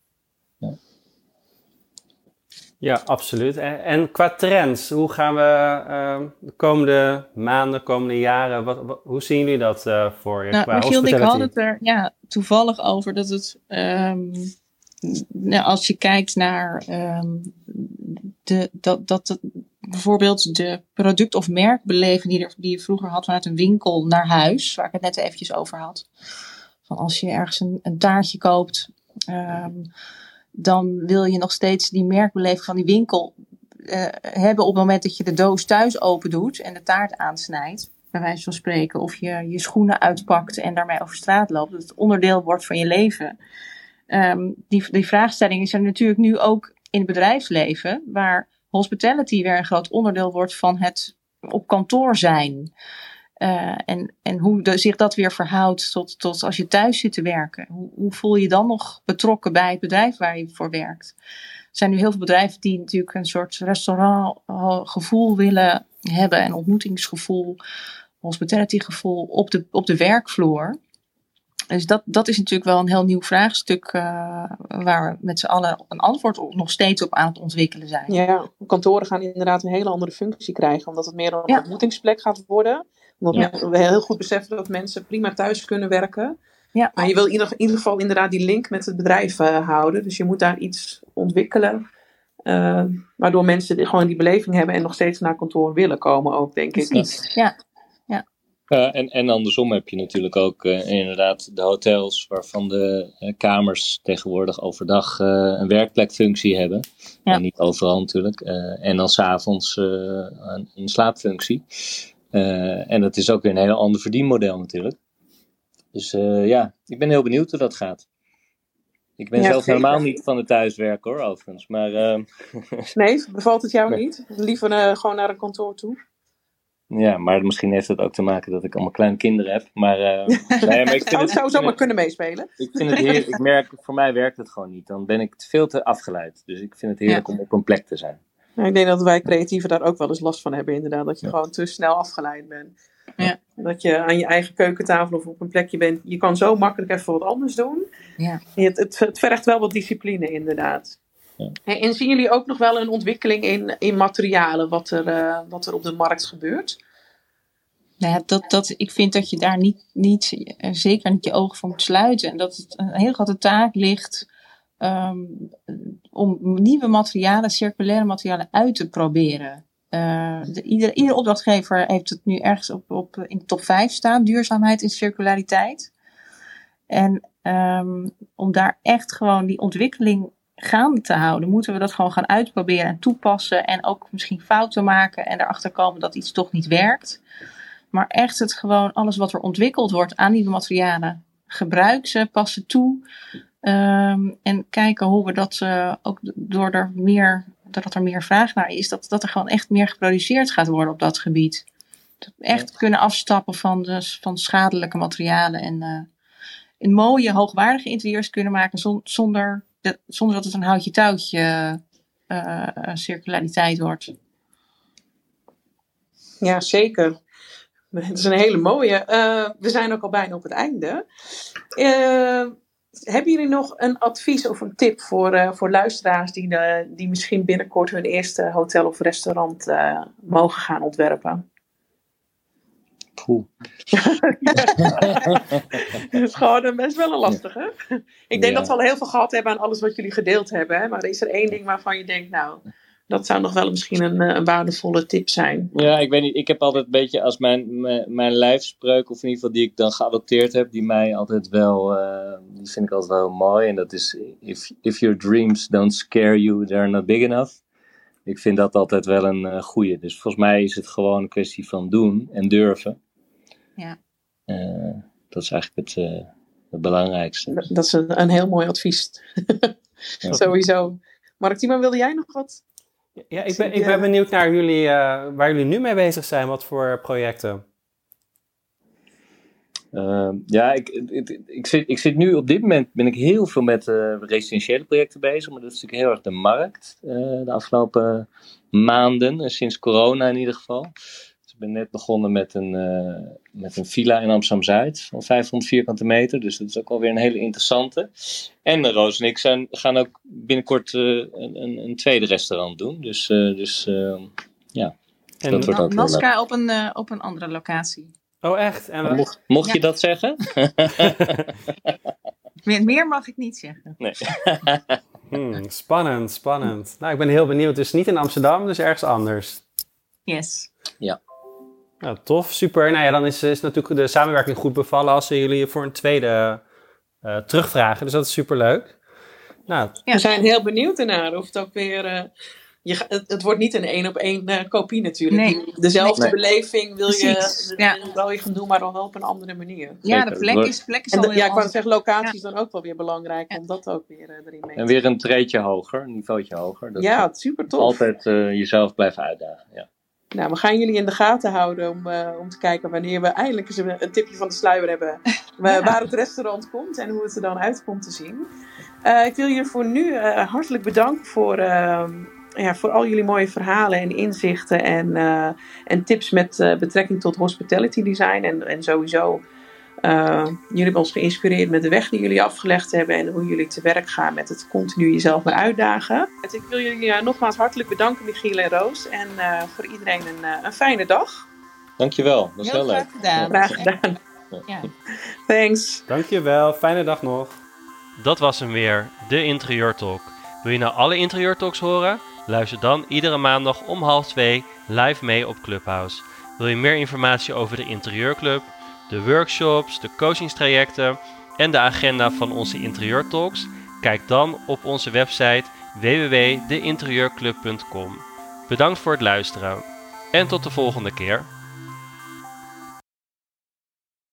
Ja, absoluut. En, en, qua trends, hoe gaan we uh, de komende maanden, komende jaren, wat, hoe zien jullie dat uh, voor je? Nou, qua Michiel en ik hadden het er ja, toevallig over dat het, um, nou, als je kijkt naar um, de, dat, dat, dat bijvoorbeeld de product- of merkbeleving die, er, die je vroeger had vanuit een winkel naar huis, waar ik het net eventjes over had. Van als je ergens een, een taartje koopt, um, dan wil je nog steeds die merkbeleving van die winkel uh, hebben op het moment dat je de doos thuis open doet en de taart aansnijdt, bij wijze van spreken, of je je schoenen uitpakt en daarmee over straat loopt, dat het onderdeel wordt van je leven. Um, die, die vraagstelling is er natuurlijk nu ook in het bedrijfsleven, waar hospitality weer een groot onderdeel wordt van het op kantoor zijn. Uh, en, en hoe de, zich dat weer verhoudt tot, tot als je thuis zit te werken. Hoe, hoe voel je dan nog betrokken bij het bedrijf waar je voor werkt? Er zijn nu heel veel bedrijven die natuurlijk een soort restaurantgevoel willen hebben en ontmoetingsgevoel, hospitality gevoel op de, op de werkvloer. dus dat, dat is natuurlijk wel een heel nieuw vraagstuk waar we met z'n allen een antwoord op, nog steeds op aan het ontwikkelen zijn. Ja, kantoren gaan inderdaad een hele andere functie krijgen, omdat het meer een ontmoetingsplek gaat worden. Omdat we heel goed beseffen dat mensen prima thuis kunnen werken. Ja. Maar je wil in ieder, in ieder geval inderdaad die link met het bedrijf houden. Dus je moet daar iets ontwikkelen uh, waardoor mensen gewoon die beleving hebben en nog steeds naar kantoor willen komen ook, denk ik. Precies, ja. ja. ja en, en andersom heb je natuurlijk ook uh, inderdaad de hotels waarvan de uh, kamers tegenwoordig overdag een werkplekfunctie hebben. Ja. En niet overal natuurlijk. en dan s'avonds een, een slaapfunctie. En dat is ook weer een heel ander verdienmodel natuurlijk. Dus ja, ik ben heel benieuwd hoe dat gaat. Ik ben zelf helemaal niet van het thuiswerken hoor, overigens. Maar, uh... <laughs> nee, bevalt het jou niet? Liever gewoon naar een kantoor toe? Ja, maar misschien heeft het ook te maken dat ik allemaal kleine kinderen heb. Maar, uh, <laughs> nee, maar ik vind het zou zomaar kunnen meespelen. Ik vind het heerlijk. Ik <laughs> merk, voor mij werkt het gewoon niet. Dan ben ik veel te afgeleid. Dus ik vind het heerlijk om op een plek te zijn. Ik denk dat wij creatieven daar ook wel eens last van hebben, inderdaad. Dat je gewoon te snel afgeleid bent. Ja. Dat je aan je eigen keukentafel of op een plekje bent. Je kan zo makkelijk even wat anders doen. Ja. Het, het, het vergt wel wat discipline, inderdaad. Ja. En zien jullie ook nog wel een ontwikkeling in, in materialen, wat er, uh, wat er op de markt gebeurt? Nou dat, dat, ik vind dat je daar niet, niet, eh, zeker niet je ogen voor moet sluiten. En dat het een heel grote taak ligt um, om nieuwe materialen, circulaire materialen uit te proberen. Uh, de, ieder, opdrachtgever heeft het nu ergens op, op, in de top 5 staan, duurzaamheid en circulariteit. En um, om daar echt gewoon die ontwikkeling gaande te houden, moeten we dat gewoon gaan uitproberen en toepassen. En ook misschien fouten maken en erachter komen dat iets toch niet werkt. Maar echt het gewoon, alles wat er ontwikkeld wordt aan nieuwe materialen, gebruik ze, pas ze toe. Um, en kijken hoe we dat uh, ook door er meer doordat er meer vraag naar is, dat, dat er gewoon echt meer geproduceerd gaat worden op dat gebied. Dat we echt kunnen afstappen van, van schadelijke materialen en uh, in mooie, hoogwaardige interieurs kunnen maken zonder, de, zonder dat het een houtje touwtje uh, circulariteit wordt. Ja, zeker. Het is een hele mooie. We zijn ook al bijna op het einde. Hebben jullie nog een advies of een tip voor, uh, voor luisteraars die, uh, die misschien binnenkort hun eerste hotel of restaurant uh, mogen gaan ontwerpen? Poeh. <laughs> dat is gewoon best wel een lastige. Ik denk ja. dat we al heel veel gehad hebben aan alles wat jullie gedeeld hebben. Hè? Maar is er één ding waarvan je denkt, nou, dat zou nog wel misschien een, een, waardevolle tip zijn. Ja, ik weet niet. Ik heb altijd een beetje als mijn, mijn, mijn lijfspreuk, of in ieder geval die ik dan geadopteerd heb, die mij altijd wel, uh, die vind ik altijd wel mooi. En dat is: if, if your dreams don't scare you, they're not big enough. Ik vind dat altijd wel een uh, goeie. Dus volgens mij is het gewoon een kwestie van doen en durven. Ja. Uh, dat is eigenlijk het, het belangrijkste. Dat, dat is een, een heel mooi advies. <laughs> ja. Sowieso. Mark Timo, wilde jij nog wat ja, ik ben, ik ben benieuwd naar jullie, uh, waar jullie nu mee bezig zijn. Wat voor projecten? Uh, ja, ik, ik, ik, zit, ik zit nu op dit moment ben ik heel veel met uh, residentiële projecten bezig. Maar dat is natuurlijk heel erg de markt uh, de afgelopen maanden. sinds corona in ieder geval ben net begonnen met een, uh, met een villa in Amsterdam-Zuid van 500 vierkante meter. Dus dat is ook alweer een hele interessante. En uh, Roos en ik zijn, gaan ook binnenkort uh, een, een, tweede restaurant doen. Dus, dus ja, en dat wordt ook Nazca op een, op een andere locatie. Oh echt? En mocht mocht ja. je dat zeggen? <laughs> meer, meer mag ik niet zeggen. Nee. <laughs> hmm, spannend, spannend. Nou, ik ben heel benieuwd. Dus niet in Amsterdam, dus ergens anders. Yes. Ja. Nou, tof, super. Nou ja, dan is, is natuurlijk de samenwerking goed bevallen als ze jullie voor een tweede uh, terugvragen. Dus dat is super leuk. Nou, ja. We zijn heel benieuwd ernaar of het ook weer. Uh, je, het, het, wordt niet een één op één uh, kopie natuurlijk. Nee. Dezelfde nee. beleving wil je, ja. wil je gaan doen, maar dan wel op een andere manier. Ja, de plek is, plek is en de, Ja, ik wou zeggen, locatie is dan ook wel weer belangrijk om dat ook weer erin mee te En weer een treetje hoger, een niveautje hoger. Dat ja, super tof. Altijd jezelf blijven uitdagen. Ja. Nou, we gaan jullie in de gaten houden om, uh, om te kijken wanneer we eindelijk eens een, een tipje van de sluier hebben. <laughs> Ja. Waar het restaurant komt en hoe het er dan uit komt te zien. Uh, ik wil jullie voor nu uh, hartelijk bedanken voor, ehm, ja, voor al jullie mooie verhalen en inzichten en, en tips met betrekking tot hospitality design. En, en sowieso jullie hebben ons geïnspireerd met de weg die jullie afgelegd hebben en hoe jullie te werk gaan met het continu jezelf maar uitdagen. Ik wil jullie nogmaals hartelijk bedanken, Michiel en Roos. En voor iedereen een, een fijne dag. Dankjewel, dat is heel, heel leuk. Gedaan. Graag gedaan. Ja. Thanks. Dankjewel, fijne dag nog. Dat was hem weer, de Interieur Talk. Wil je nou alle Interieur Talks horen? Luister dan iedere maandag om half twee live mee op Clubhouse. Wil je meer informatie over de Interieurclub, de workshops, de coachingstrajecten en de agenda van onze Interieur Talks? Kijk dan op onze website www.deinterieurclub.com. Bedankt voor het luisteren en tot de volgende keer.